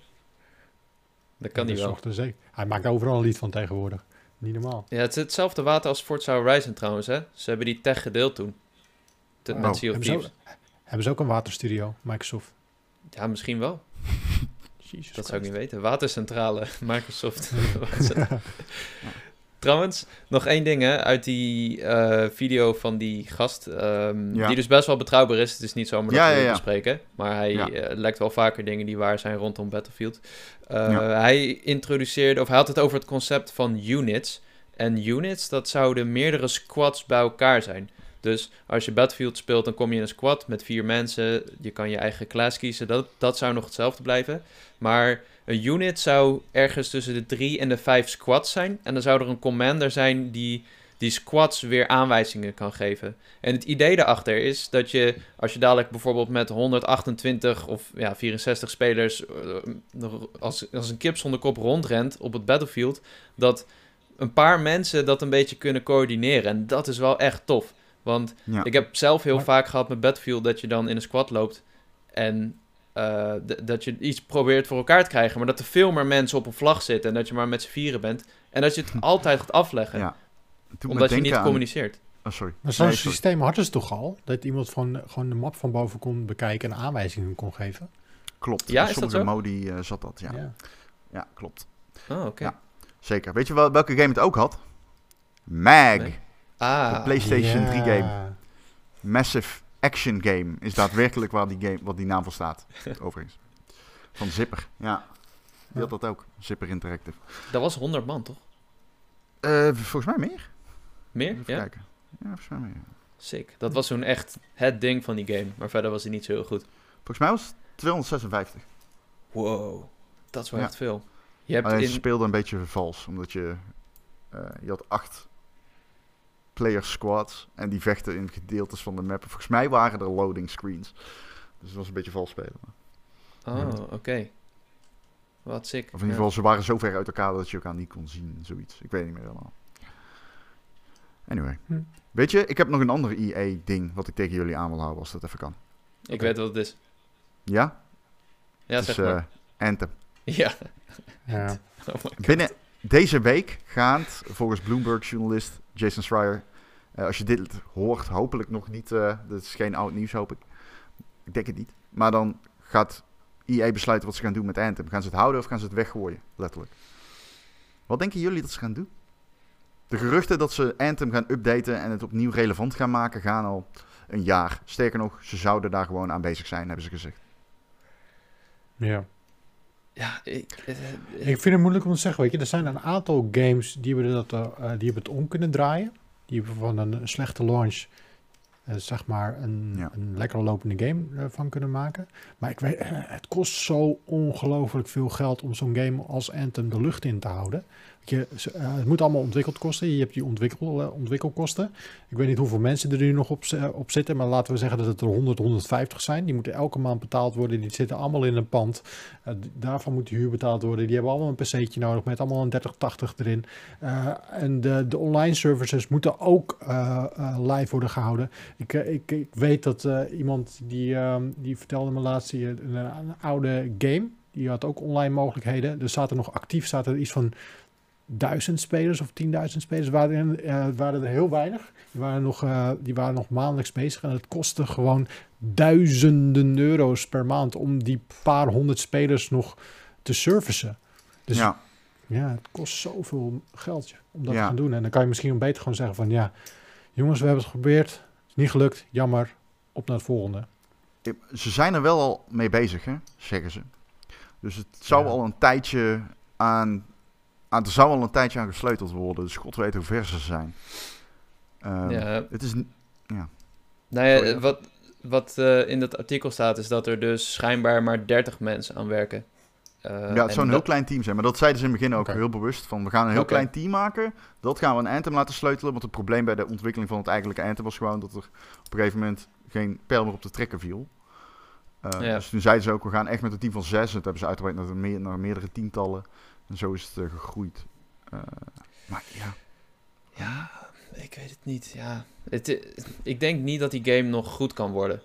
Dat kan Ja, niet dat wel. zorgt er zeker- Hij maakt overal een lied van tegenwoordig. Niet normaal. Ja, het is hetzelfde water als Forza Horizon trouwens, hè. Ze hebben die tech gedeeld toen. Oh. met Sea of Hebben ze, ook, hebben ze ook een waterstudio, Microsoft? Ja, misschien wel. Jezus Dat zou ik niet weten. Watercentrale, Microsoft. Trouwens, nog één ding hè, uit die eh, video van die gast. ehm, Ja. Die dus best wel betrouwbaar is. Het is niet zomaar dat Ja, we ja, bespreken. Maar hij eh, lekt wel vaker dingen die waar zijn rondom Battlefield. Eh. Hij introduceerde, of hij had het over het concept van units. En units, dat zouden meerdere squads bij elkaar zijn. Dus als je Battlefield speelt, dan kom je in een squad met vier mensen. Je kan je eigen class kiezen. Dat, dat zou nog hetzelfde blijven. Maar een unit zou ergens tussen de drie en de vijf squads zijn. En dan zou er een commander zijn die die squads weer aanwijzingen kan geven. En het idee daarachter is dat je, als je dadelijk bijvoorbeeld met 128 of ja, 64 spelers eh, nog als, als een kip zonder kop rondrent op het battlefield, dat een paar mensen dat een beetje kunnen coördineren. En dat is wel echt tof. Want Ja. ik heb zelf heel vaak gehad met Battlefield dat je dan in een squad loopt en eh, dat je iets probeert voor elkaar te krijgen, maar dat er veel meer mensen op een vlag zitten en dat je maar met z'n vieren bent. En dat je het altijd gaat afleggen, Ja. Omdat je niet aan- communiceert. Oh, sorry. Maar zo'n Nee, systeem hadden ze toch al? Dat iemand van, gewoon de map van boven kon bekijken en aanwijzingen kon geven? Klopt. Ja, In is dat sommige modi eh, zat dat, ja. ja. Ja. klopt. Oh, oké. Ja. Zeker. Weet je wel, welke game het ook had? MAG. Nee. Ah, De PlayStation Ja. 3 game. Massive Action Game is daadwerkelijk waar die, game, wat die naam voor staat. overigens. Van Zipper. Ja. Die had dat ook. Zipper Interactive. dat was 100 man, toch? Eh, volgens mij meer. Meer? Even Ja? kijken. Ja, volgens mij meer. Sick. Dat was toen echt het ding van die game. Maar verder was hij niet zo heel goed. Volgens mij was het 256. Wow. Dat is wel Ja. echt veel. Je hebt Alleen in... speelde een beetje vals. Omdat je... eh, je had acht player squads. En die vechten in gedeeltes van de map. Volgens mij waren er loading screens. Dus het was een beetje vals spelen. Oh, oké. Wat sick. Of in ieder geval, ze waren zo ver uit elkaar dat je elkaar niet kon zien. Zoiets. Ik weet niet meer helemaal. Anyway. Hm. Weet je, ik heb nog een ander EA-ding wat ik tegen jullie aan wil houden als dat even kan. Ik weet wat het is. Ja? Ja, het zeg is maar. eh, Anthem. Ja. Ja. Oh my God. Binnen deze week gaat, volgens Bloomberg-journalist Jason Schreier... eh, als je dit hoort, hopelijk nog niet... dat is geen oud nieuws, hoop ik. Ik denk het niet. Maar dan gaat EA besluiten wat ze gaan doen met Anthem. Gaan ze het houden of gaan ze het weggooien? Letterlijk. Wat denken jullie dat ze gaan doen? De geruchten dat ze Anthem gaan updaten en het opnieuw relevant gaan maken... gaan al een jaar. Sterker nog, ze zouden daar gewoon aan bezig zijn, hebben ze gezegd. ja. Ja, ik... eh, Ik vind het moeilijk om te zeggen, weet je. Er zijn een aantal games die hebben, dat, eh, eh, die hebben het om kunnen draaien. die van een slechte launch uh, zeg maar een, een lekker lopende game uh, van kunnen maken. Maar ik weet, uh, het kost zo ongelooflijk veel geld om zo'n game als Anthem de lucht in te houden. Je, het moet allemaal ontwikkeld kosten. Je hebt die ontwikkel, ontwikkelkosten. Ik weet niet hoeveel mensen er nu nog op, zitten, maar laten we zeggen dat het er 100, 150 zijn. Die moeten elke maand betaald worden. Die zitten allemaal in een pand. daarvan moet de huur betaald worden. Die hebben allemaal een pc'tje nodig met allemaal een 3080 erin. en de, de online services moeten ook live worden gehouden. Ik, ik, weet dat iemand die, uh, die vertelde me laatst een, een, oude game. Die had ook online mogelijkheden. Er zaten nog actief zaten er iets van duizend spelers of tienduizend spelers. Waren, uh, waren er heel weinig. Die waren, nog, die waren nog maandelijks bezig. En het kostte gewoon duizenden euro's per maand om die paar honderd spelers nog te servicen. Dus ja, ja het kost zoveel geld om dat ja. te gaan doen. En dan kan je misschien beter gewoon zeggen van ja, jongens, we hebben het geprobeerd niet gelukt, jammer. Op naar het volgende. Ze zijn er wel al mee bezig, hè, zeggen ze. Dus het zou al een tijdje aan, aan. Er zou al een tijdje aan gesleuteld worden. Dus God weet hoe ver ze zijn. Um, ja. Het is. Ja. Nou ja, wat, wat uh, in dat artikel staat, is dat er dus schijnbaar maar 30 mensen aan werken. Uh, ja, het zou een heel klein team zijn. Maar dat zeiden ze in het begin ook heel bewust. Van, we gaan een heel klein team maken. Dat gaan we een Anthem laten sleutelen. Want het probleem bij de ontwikkeling van het eigenlijke Anthem was gewoon... dat er op een gegeven moment geen pijl meer op de trekken viel. Uh, ja. Dus toen zeiden ze ook, we gaan echt met een team van zes. Dat hebben ze uitgebreid naar, meer, naar meerdere tientallen. En zo is het uh, gegroeid. maar ja... Ja, ik weet het niet. Ja. Het, ik denk niet dat die game nog goed kan worden.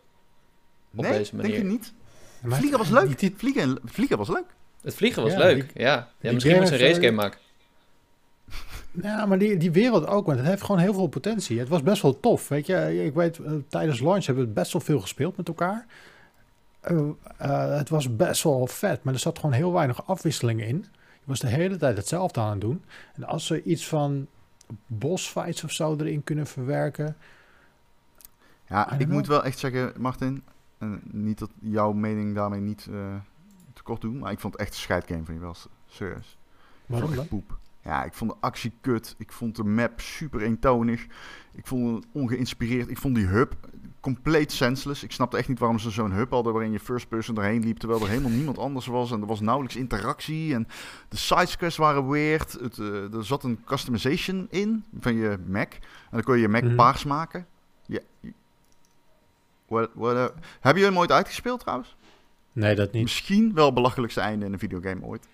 Op nee, deze manier. denk je niet? vliegen was leuk. Vliegen, vliegen was leuk. Het vliegen was leuk, ja. ja misschien moet ze een racegame maken. Ja, maar die, die wereld ook, want het heeft gewoon heel veel potentie. Het was best wel tof, weet je. Ik weet, uh, tijdens launch hebben we best wel veel gespeeld met elkaar. Uh, uh, het was best wel vet, maar er zat gewoon heel weinig afwisseling in. Was de hele tijd hetzelfde aan het doen. En als ze iets van bosfights of zo erin kunnen verwerken... Ja, ik moet wel echt zeggen, Martin... niet dat jouw mening daarmee niet kort doen, maar ik vond het echt een scheidgame van je wel. Serieus. Waarom dan? Poep. Ja, ik vond de actie kut. Ik vond de map super eentonig. Ik vond het ongeïnspireerd. Ik vond die hub compleet senseless. Ik snapte echt niet waarom ze zo'n hub hadden waarin je first person erheen liep, terwijl er helemaal niemand anders was. En er was nauwelijks interactie. En de sidesquests waren weird. Het, uh, er zat een customization in van je Mac. En dan kon je je Mac mm paars maken. Ja. What, what, uh, heb je hem ooit uitgespeeld trouwens? Nee, dat niet. Misschien wel het belachelijkste einde in een videogame ooit.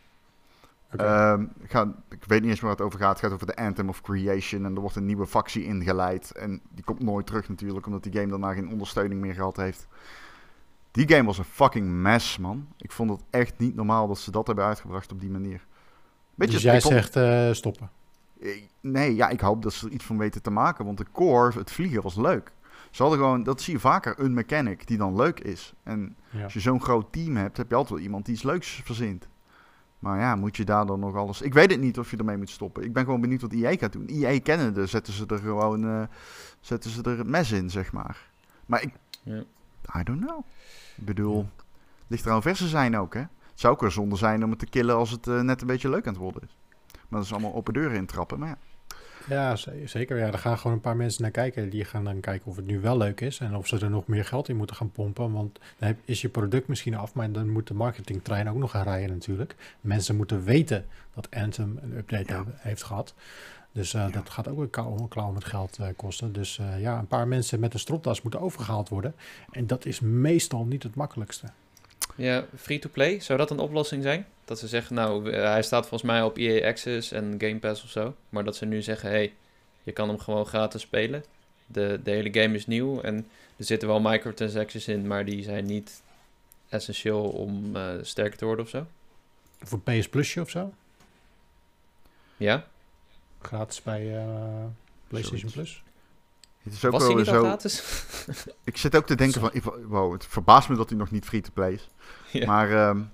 Okay. Um, ehm, ik weet niet eens waar het over gaat. Het gaat over de Anthem of Creation. En er wordt een nieuwe factie ingeleid. En die komt nooit terug natuurlijk, omdat die game daarna geen ondersteuning meer gehad heeft. Die game was een fucking mess, man. Ik vond het echt niet normaal dat ze dat hebben uitgebracht op die manier. Weet dus jij zegt uh, stoppen? Nee, ja, ik hoop dat ze er iets van weten te maken. Want de core, het vliegen, was leuk. Ze hadden gewoon, dat zie je vaker, een mechanic die dan leuk is. En als je zo'n groot team hebt, heb je altijd wel iemand die iets leuks verzint. Maar ja, moet je daar dan nog alles... Ik weet het niet of je ermee moet stoppen. Ik ben gewoon benieuwd wat EA gaat doen. EA kennende zetten ze er gewoon uh, zetten ze er het mes in, zeg maar. Maar ik... Ja. I don't know. Ik bedoel, ja. ligt er aan ver ze zijn ook, hè? Het zou ook wel zonde zijn om het te killen als het uh, net een beetje leuk aan het worden is. Maar dat is allemaal open deuren intrappen, maar ja. Ja, zeker. Ja, er gaan gewoon een paar mensen naar kijken. Die gaan dan kijken of het nu wel leuk is en of ze er nog meer geld in moeten gaan pompen. Want dan is je product misschien af, maar dan moet de marketingtrein ook nog gaan rijden natuurlijk. Mensen moeten weten dat Anthem een update heeft gehad. Dus uh, dat gaat ook weer klauw met geld uh, kosten. Dus uh, ja, een paar mensen met een stropdas moeten overgehaald worden. En dat is meestal niet het makkelijkste. Ja, free-to-play, zou dat een oplossing zijn? Dat ze zeggen, nou, eh, hij staat volgens mij op EA Access en Game Pass of zo. Maar dat ze nu zeggen, hey, je kan hem gewoon gratis spelen. De, de hele game is nieuw en er zitten wel microtransactions in, maar die zijn niet essentieel om uh, sterker te worden of zo. Voor PS Plusje of zo? Ja. Gratis bij uh, PlayStation Plus. Het is ook Was wel hij niet zo... gratis? ik zit ook te denken van, wow, het verbaast me dat hij nog niet free-to-play is. Maar um,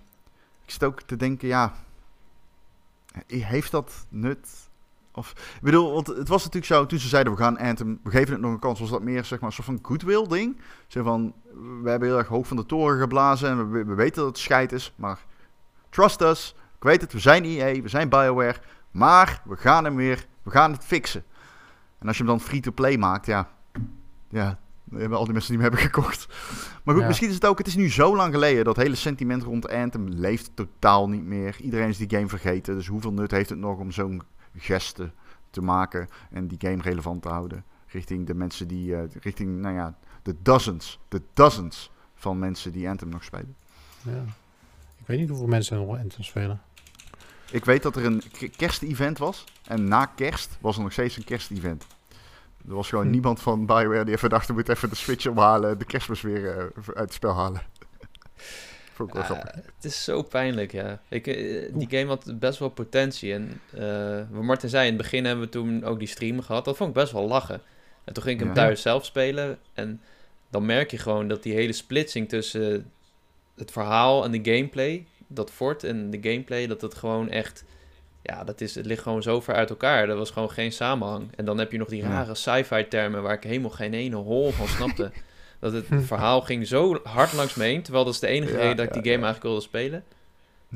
ik zit ook te denken, ja, heeft dat nut? Of, ik bedoel, want het was natuurlijk zo, toen ze zeiden we gaan Anthem, we geven het nog een kans, was dat meer zeg maar een soort van goodwill ding. Zo van, we hebben heel erg hoog van de toren geblazen en we, we weten dat het scheid is, maar trust us, ik weet het, we zijn EA, we zijn Bioware, maar we gaan hem weer, we gaan het fixen. En als je hem dan free-to-play maakt, ja, ja, hebben al die mensen die hem hebben gekocht. Maar goed, misschien is het ook, het is nu zo lang geleden, dat hele sentiment rond Anthem leeft totaal niet meer. Iedereen is die game vergeten, dus hoeveel nut heeft het nog om zo'n geste te maken en die game relevant te houden? Richting de mensen die, uh, richting, nou ja, de dozens, de dozens van mensen die Anthem nog spelen. Ja. Ik weet niet hoeveel mensen nog Anthem spelen. Ik weet dat er een kerstevent was. En na kerst was er nog steeds een kerstevent. Er was gewoon hm. niemand van Bioware die even dacht, we moeten even de Switch omhalen, de kerstmis weer uh, uit het spel halen. Vond ik wel Het is zo pijnlijk, ja. Ik, eh, die game had best wel potentie. En uh, wat Martin zei, in het begin hebben we toen ook die stream gehad. Dat vond ik best wel lachen. En toen ging ik hem thuis zelf spelen. En dan merk je gewoon dat die hele splitsing tussen het verhaal en de gameplay, dat fort en de gameplay, dat het gewoon echt, ja, dat is, het ligt gewoon zo ver uit elkaar. Er was gewoon geen samenhang. En dan heb je nog die rare sci-fi termen waar ik helemaal geen ene hol van snapte. dat het verhaal ging zo hard langs me heen, terwijl dat is de enige reden dat ik die game eigenlijk wilde spelen.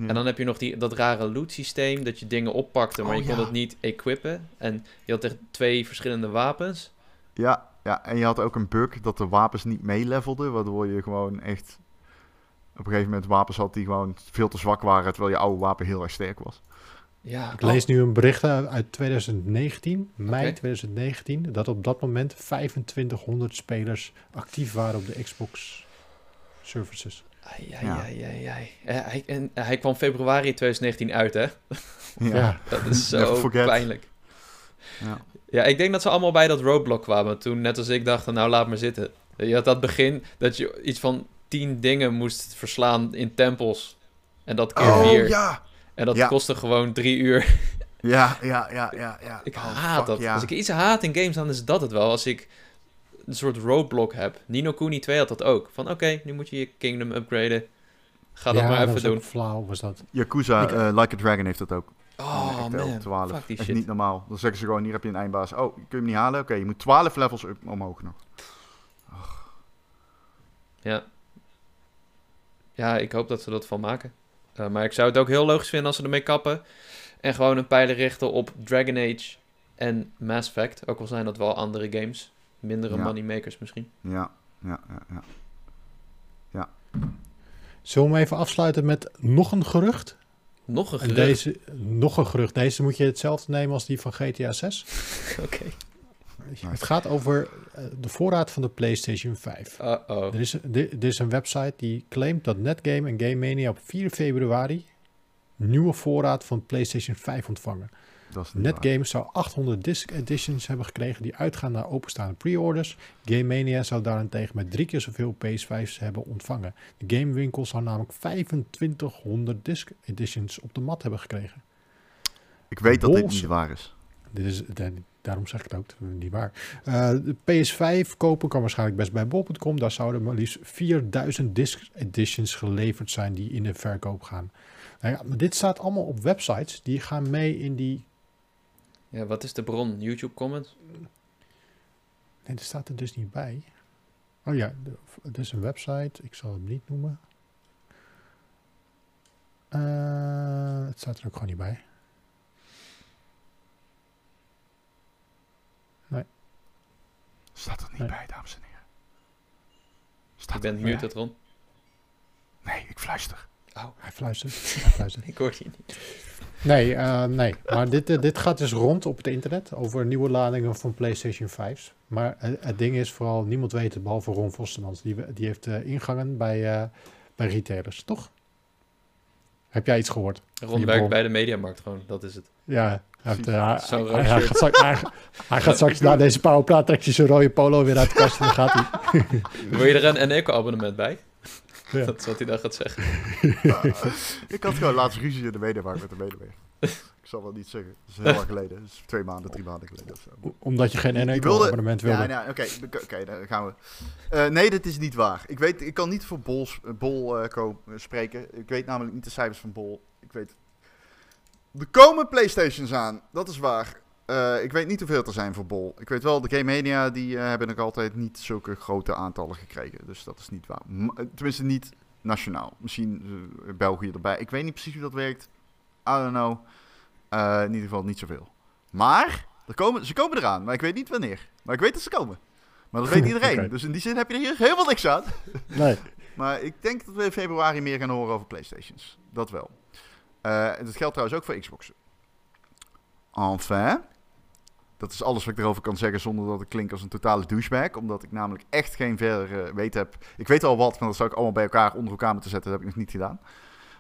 En dan heb je nog die, dat rare loot systeem, dat je dingen oppakte, maar oh, je kon het niet equippen. En je had echt twee verschillende wapens. Ja, ja, en je had ook een bug dat de wapens niet meelevelden, waardoor je gewoon echt op een gegeven moment wapens had die gewoon veel te zwak waren, terwijl je oude wapen heel erg sterk was. Ja, ik lees nu een bericht uit 2019, mei 2019, dat op dat moment 2500 spelers actief waren op de Xbox services. Ai, ai, ja. ai, ai, ai. Hij, en, hij kwam februari 2019 uit, hè? Ja. dat is zo pijnlijk. Ja. ja, ik denk dat ze allemaal bij dat roadblock kwamen. Toen, net als ik, dacht, nou laat maar zitten. Je had dat begin dat je iets van tien dingen moest verslaan in tempels. En dat keer oh, vier. Ja. En dat kostte gewoon drie uur. Ja, ja, ja, ja. ja. Ik oh, haat dat. Als ik iets haat in games, dan is dat het wel. Als ik een soort roadblock heb. Nino Kuni 2 had dat ook. Van oké, nu moet je je kingdom upgraden. Ga dat maar even doen. flauw was dat. Yakuza, uh, Like a Dragon heeft dat ook. Oh echt, man, 12. Fuck die echt niet normaal. Dan zeggen ze gewoon, hier heb je een eindbaas. Oh, kun je hem niet halen? Oké, je moet 12 levels omhoog nog. Ja. Ja, ik hoop dat ze dat van maken. Uh, maar ik zou het ook heel logisch vinden als ze ermee kappen. En gewoon een pijler richten op Dragon Age en Mass Effect. Ook al zijn dat wel andere games. Mindere ja. moneymakers misschien. Ja, ja, ja, ja. ja. Zullen we even afsluiten met nog een gerucht? Nog een gerucht? Deze, nog een gerucht. Deze moet je hetzelfde nemen als die van GTA 6. Oké. Het gaat over eh, de voorraad van de PlayStation 5. Uh-oh. Er is, er, is een website die claimt dat Netgame en Game Mania op 4 februari nieuwe voorraad van PlayStation 5 ontvangen. Netgame zou 800 disc editions hebben gekregen die uitgaan naar openstaande pre-orders. Game Mania zou daarentegen met drie keer zoveel PS5's hebben ontvangen. De gamewinkel zou namelijk 2500 disc editions op de mat hebben gekregen. Ik weet dat dit niet waar is. Dit is, daarom zeg ik het ook, niet waar. Uh, de PS5 kopen kan waarschijnlijk best bij bol.com. Daar zouden maar liefst 4000 disc editions geleverd zijn die in de verkoop gaan. Nou ja, maar dit staat allemaal op websites die gaan mee in die... Ja, wat is de bron? YouTube comments? Nee, dat staat er dus niet bij. Oh ja, het is een website. Ik zal het niet noemen. Uh, het staat er ook gewoon niet bij. Staat er niet bij, dames en heren. Staat je bent muted, Ron. Nee, ik fluister. Oh. Hij fluistert. Hij fluistert. ik hoor je niet. Nee, uh, nee. maar dit, uh, dit gaat dus rond op het internet over nieuwe ladingen van PlayStation 5's. Maar het, het ding is vooral, niemand weet het behalve Ron Vostermans. Die, die heeft uh, ingangen bij, bij retailers, toch? Heb jij iets gehoord? Ron werkt bij de Mediamarkt gewoon, dat is het. Ja, hij, hij, gaat straks, hij, gaat straks na deze powerpraat trekt hij zijn rode polo weer uit de kast en dan gaat hij. Wil je er een, eco-abonnement bij? Ja. Dat is wat hij dan gaat zeggen. ik had gewoon laatst ruzie in de medewerker met de medewerker. Ik zal wel niet zeggen. Dat is heel lang geleden. Dat is twee maanden, drie maanden geleden of zo. Omdat je geen eco-abonnement wilde? Ja, ja oké. Okay, dan gaan we. Uh, nee, dat is niet waar. Ik, weet, ik kan niet voor Bol, Bol uh, spreken. Ik weet namelijk niet de cijfers van Bol. Ik weet er komen Playstations aan, dat is waar. Uh, ik weet niet hoeveel er zijn voor Bol. Ik weet wel, de Game Mania die hebben nog altijd niet zulke grote aantallen gekregen. Dus dat is niet waar. M eh, tenminste niet nationaal. Misschien België erbij. Ik weet niet precies hoe dat werkt. I don't know. In ieder geval niet zoveel. Maar Er komen, ze komen eraan, maar ik weet niet wanneer. Maar ik weet dat ze komen. Maar dat weet iedereen. Dus in die zin heb je er hier helemaal niks aan. Nee. maar ik denk dat we in februari meer gaan horen over PlayStations. Dat wel. Uh, dat geldt trouwens ook voor Xboxen. Enfin. Dat is alles wat ik erover kan zeggen zonder dat ik klink als een totale douchebag. Omdat ik namelijk echt geen verder uh, weet heb. Ik weet al wat, maar dat zou ik allemaal bij elkaar onder elkaar moeten zetten. Dat heb ik nog niet gedaan.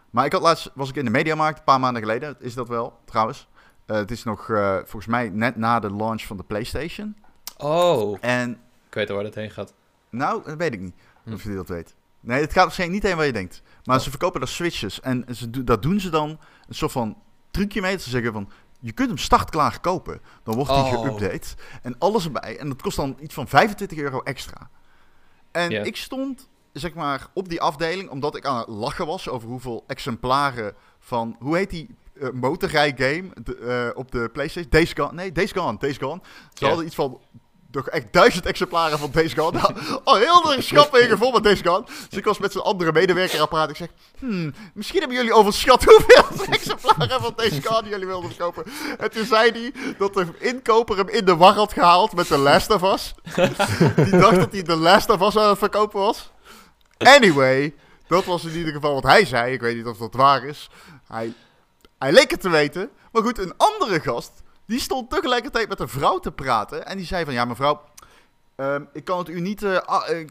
Maar ik had laatst, was ik in de Mediamarkt, een paar maanden geleden. Is dat wel, trouwens. Uh, het is nog uh, volgens mij net na de launch van de PlayStation. Oh. En, ik weet al waar dat heen gaat. Nou, dat weet ik niet. Hm. Of je dat weet. Nee, het gaat waarschijnlijk niet heen waar je denkt. Maar oh. ze verkopen daar switches. En ze, dat doen ze dan een soort van trucje mee. Ze zeggen van, je kunt hem startklaar kopen. Dan wordt hij oh. geüpdate. En alles erbij. En dat kost dan iets van 25 euro extra. En ik stond, zeg maar, op die afdeling... omdat ik aan het lachen was over hoeveel exemplaren van... Hoe heet die uh, motorrijgame uh, op de PlayStation? Days Gone? Nee, Days Gone. Days Gone. Ze hadden iets van nog echt duizend exemplaren van Days Gone. Nou, al heel de schappen vol met Days Gone. Dus ik was met zijn andere medewerker apparaat. Ik zeg, hmm, misschien hebben jullie overschat hoeveel exemplaren van Days Gone jullie wilden verkopen. En toen zei hij dat de inkoper hem in de war had gehaald met de Last of Us. Die dacht dat hij de Last of Us aan het verkopen was. Anyway, dat was in ieder geval wat hij zei. Ik weet niet of dat waar is. Hij, hij leek het te weten. Maar goed, een andere gast die stond tegelijkertijd met een vrouw te praten. En die zei van, ja mevrouw, Ehm, ik, kan het u niet, uh,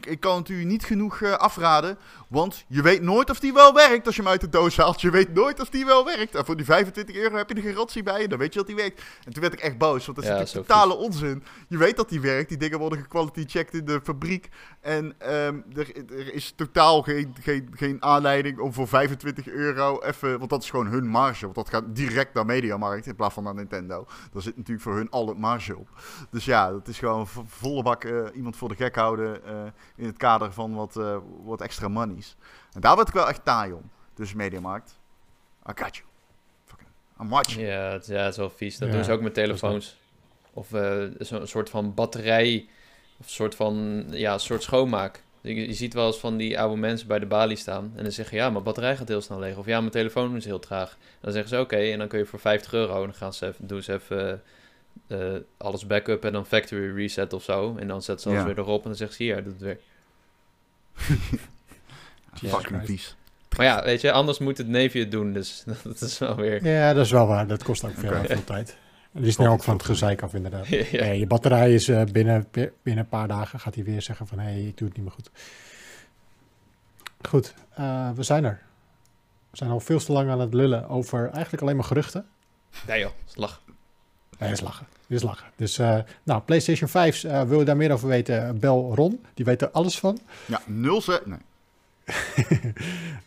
ik, kan het u niet genoeg uh, afraden. Want je weet nooit of die wel werkt als je hem uit de doos haalt. Je weet nooit of die wel werkt. En voor die 25 euro heb je de garantie bij je. Dan weet je dat die werkt. En toen werd ik echt boos. Want dat is ja, totale onzin. Je weet dat die werkt. Die dingen worden gequality checked in de fabriek. En um, er, er, is totaal geen, geen, geen aanleiding om voor 25 euro even... Want dat is gewoon hun marge. Want dat gaat direct naar Mediamarkt in plaats van naar Nintendo. Daar zit natuurlijk voor hun al het marge op. Dus ja, dat is gewoon volle bak uh, iemand voor de gek houden uh, in het kader van wat, uh, wat extra monies. En daar word ik wel echt taai om. Dus Mediamarkt, I got you. Fucking, I'm watching. Ja, het, ja, het is wel vies. Dat ja, doen ze ook met telefoons. Of uh, zo'n soort van batterij, of een soort van, ja, een soort schoonmaak. Je, je, ziet wel eens van die oude mensen bij de balie staan. En dan zeggen ja, mijn batterij gaat heel snel leeg. Of ja, mijn telefoon is heel traag. En dan zeggen ze oké, okay, en dan kun je voor 50 euro, en dan gaan ze even, doen ze even uh, alles backup en dan factory reset of zo. En dan zet ze alles ja. weer erop en dan zegt ze hier, doet het weer. Fucking vies. Maar ja, weet je, anders moet het neefje het doen, dus dat is wel weer... Ja, dat is wel waar. Dat kost ook veel, okay. veel tijd. Die is nu ook van het gezeik af, inderdaad. ja. hey, je batterij is uh, binnen, binnen een paar dagen gaat hij weer zeggen van... hé, hey, ik doe het niet meer goed. Goed, uh, we zijn er. We zijn al veel te lang aan het lullen over eigenlijk alleen maar geruchten. Nee joh, lach. Nee, is lachen. Is lachen. Dus, uh, nou, PlayStation 5, uh, wil je daar meer over weten? Bel Ron, die weet er alles van. Ja, nul ze. Nee.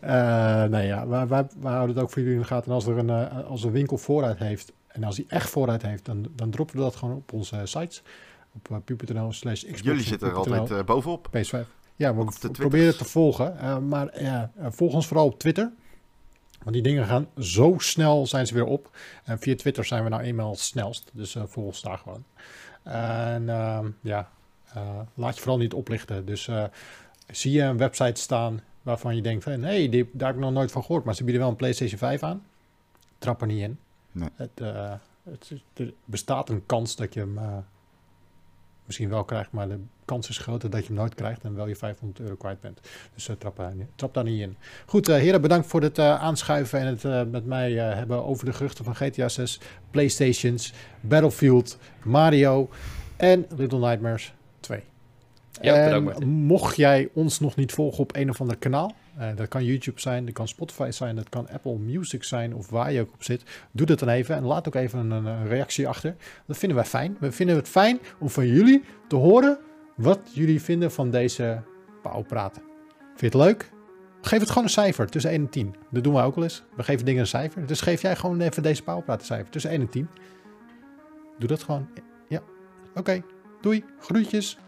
uh, nee, ja, wij, wij, wij, houden het ook voor jullie in de gaten. En als er een, als een winkel vooruit heeft, en als hij echt vooruit heeft, dan, dan droppen we dat gewoon op onze sites. Op pu.nl slash Jullie zitten er altijd bovenop. PS5. Ja, we, proberen het te volgen. maar volg ons vooral op Twitter. Want die dingen gaan zo snel zijn ze weer op. En via Twitter zijn we nou eenmaal het snelst. Dus uh, volg ons daar gewoon. En uh, ja, uh, laat je vooral niet oplichten. Dus eh, zie je een website staan waarvan je denkt van... hé, hey, daar heb ik nog nooit van gehoord. Maar ze bieden wel een PlayStation 5 aan. Trap er niet in. Nee. Het, het, er bestaat een kans dat je hem misschien wel krijgt, maar de kans is groter dat je hem nooit krijgt en wel je 500 euro kwijt bent. Dus uh, trap, daar, trap daar niet in. Goed, uh, heren, bedankt voor het uh, aanschuiven en het met mij hebben over de geruchten van GTA 6, Playstations, Battlefield, Mario en Little Nightmares 2. Ja, en mocht jij ons nog niet volgen op een of ander kanaal, uh, dat kan YouTube zijn, dat kan Spotify zijn, dat kan Apple Music zijn of waar je ook op zit. Doe dat dan even en laat ook even een, een reactie achter. Dat vinden wij fijn. We vinden het fijn om van jullie te horen wat jullie vinden van deze pauwpraten. Vind je het leuk? Geef het gewoon een cijfer tussen 1 en 10. Dat doen wij ook wel eens. We geven dingen een cijfer. Dus geef jij gewoon even deze pauwpraten cijfer tussen 1 en 10. Doe dat gewoon. Ja. Oké. Doei. Groetjes.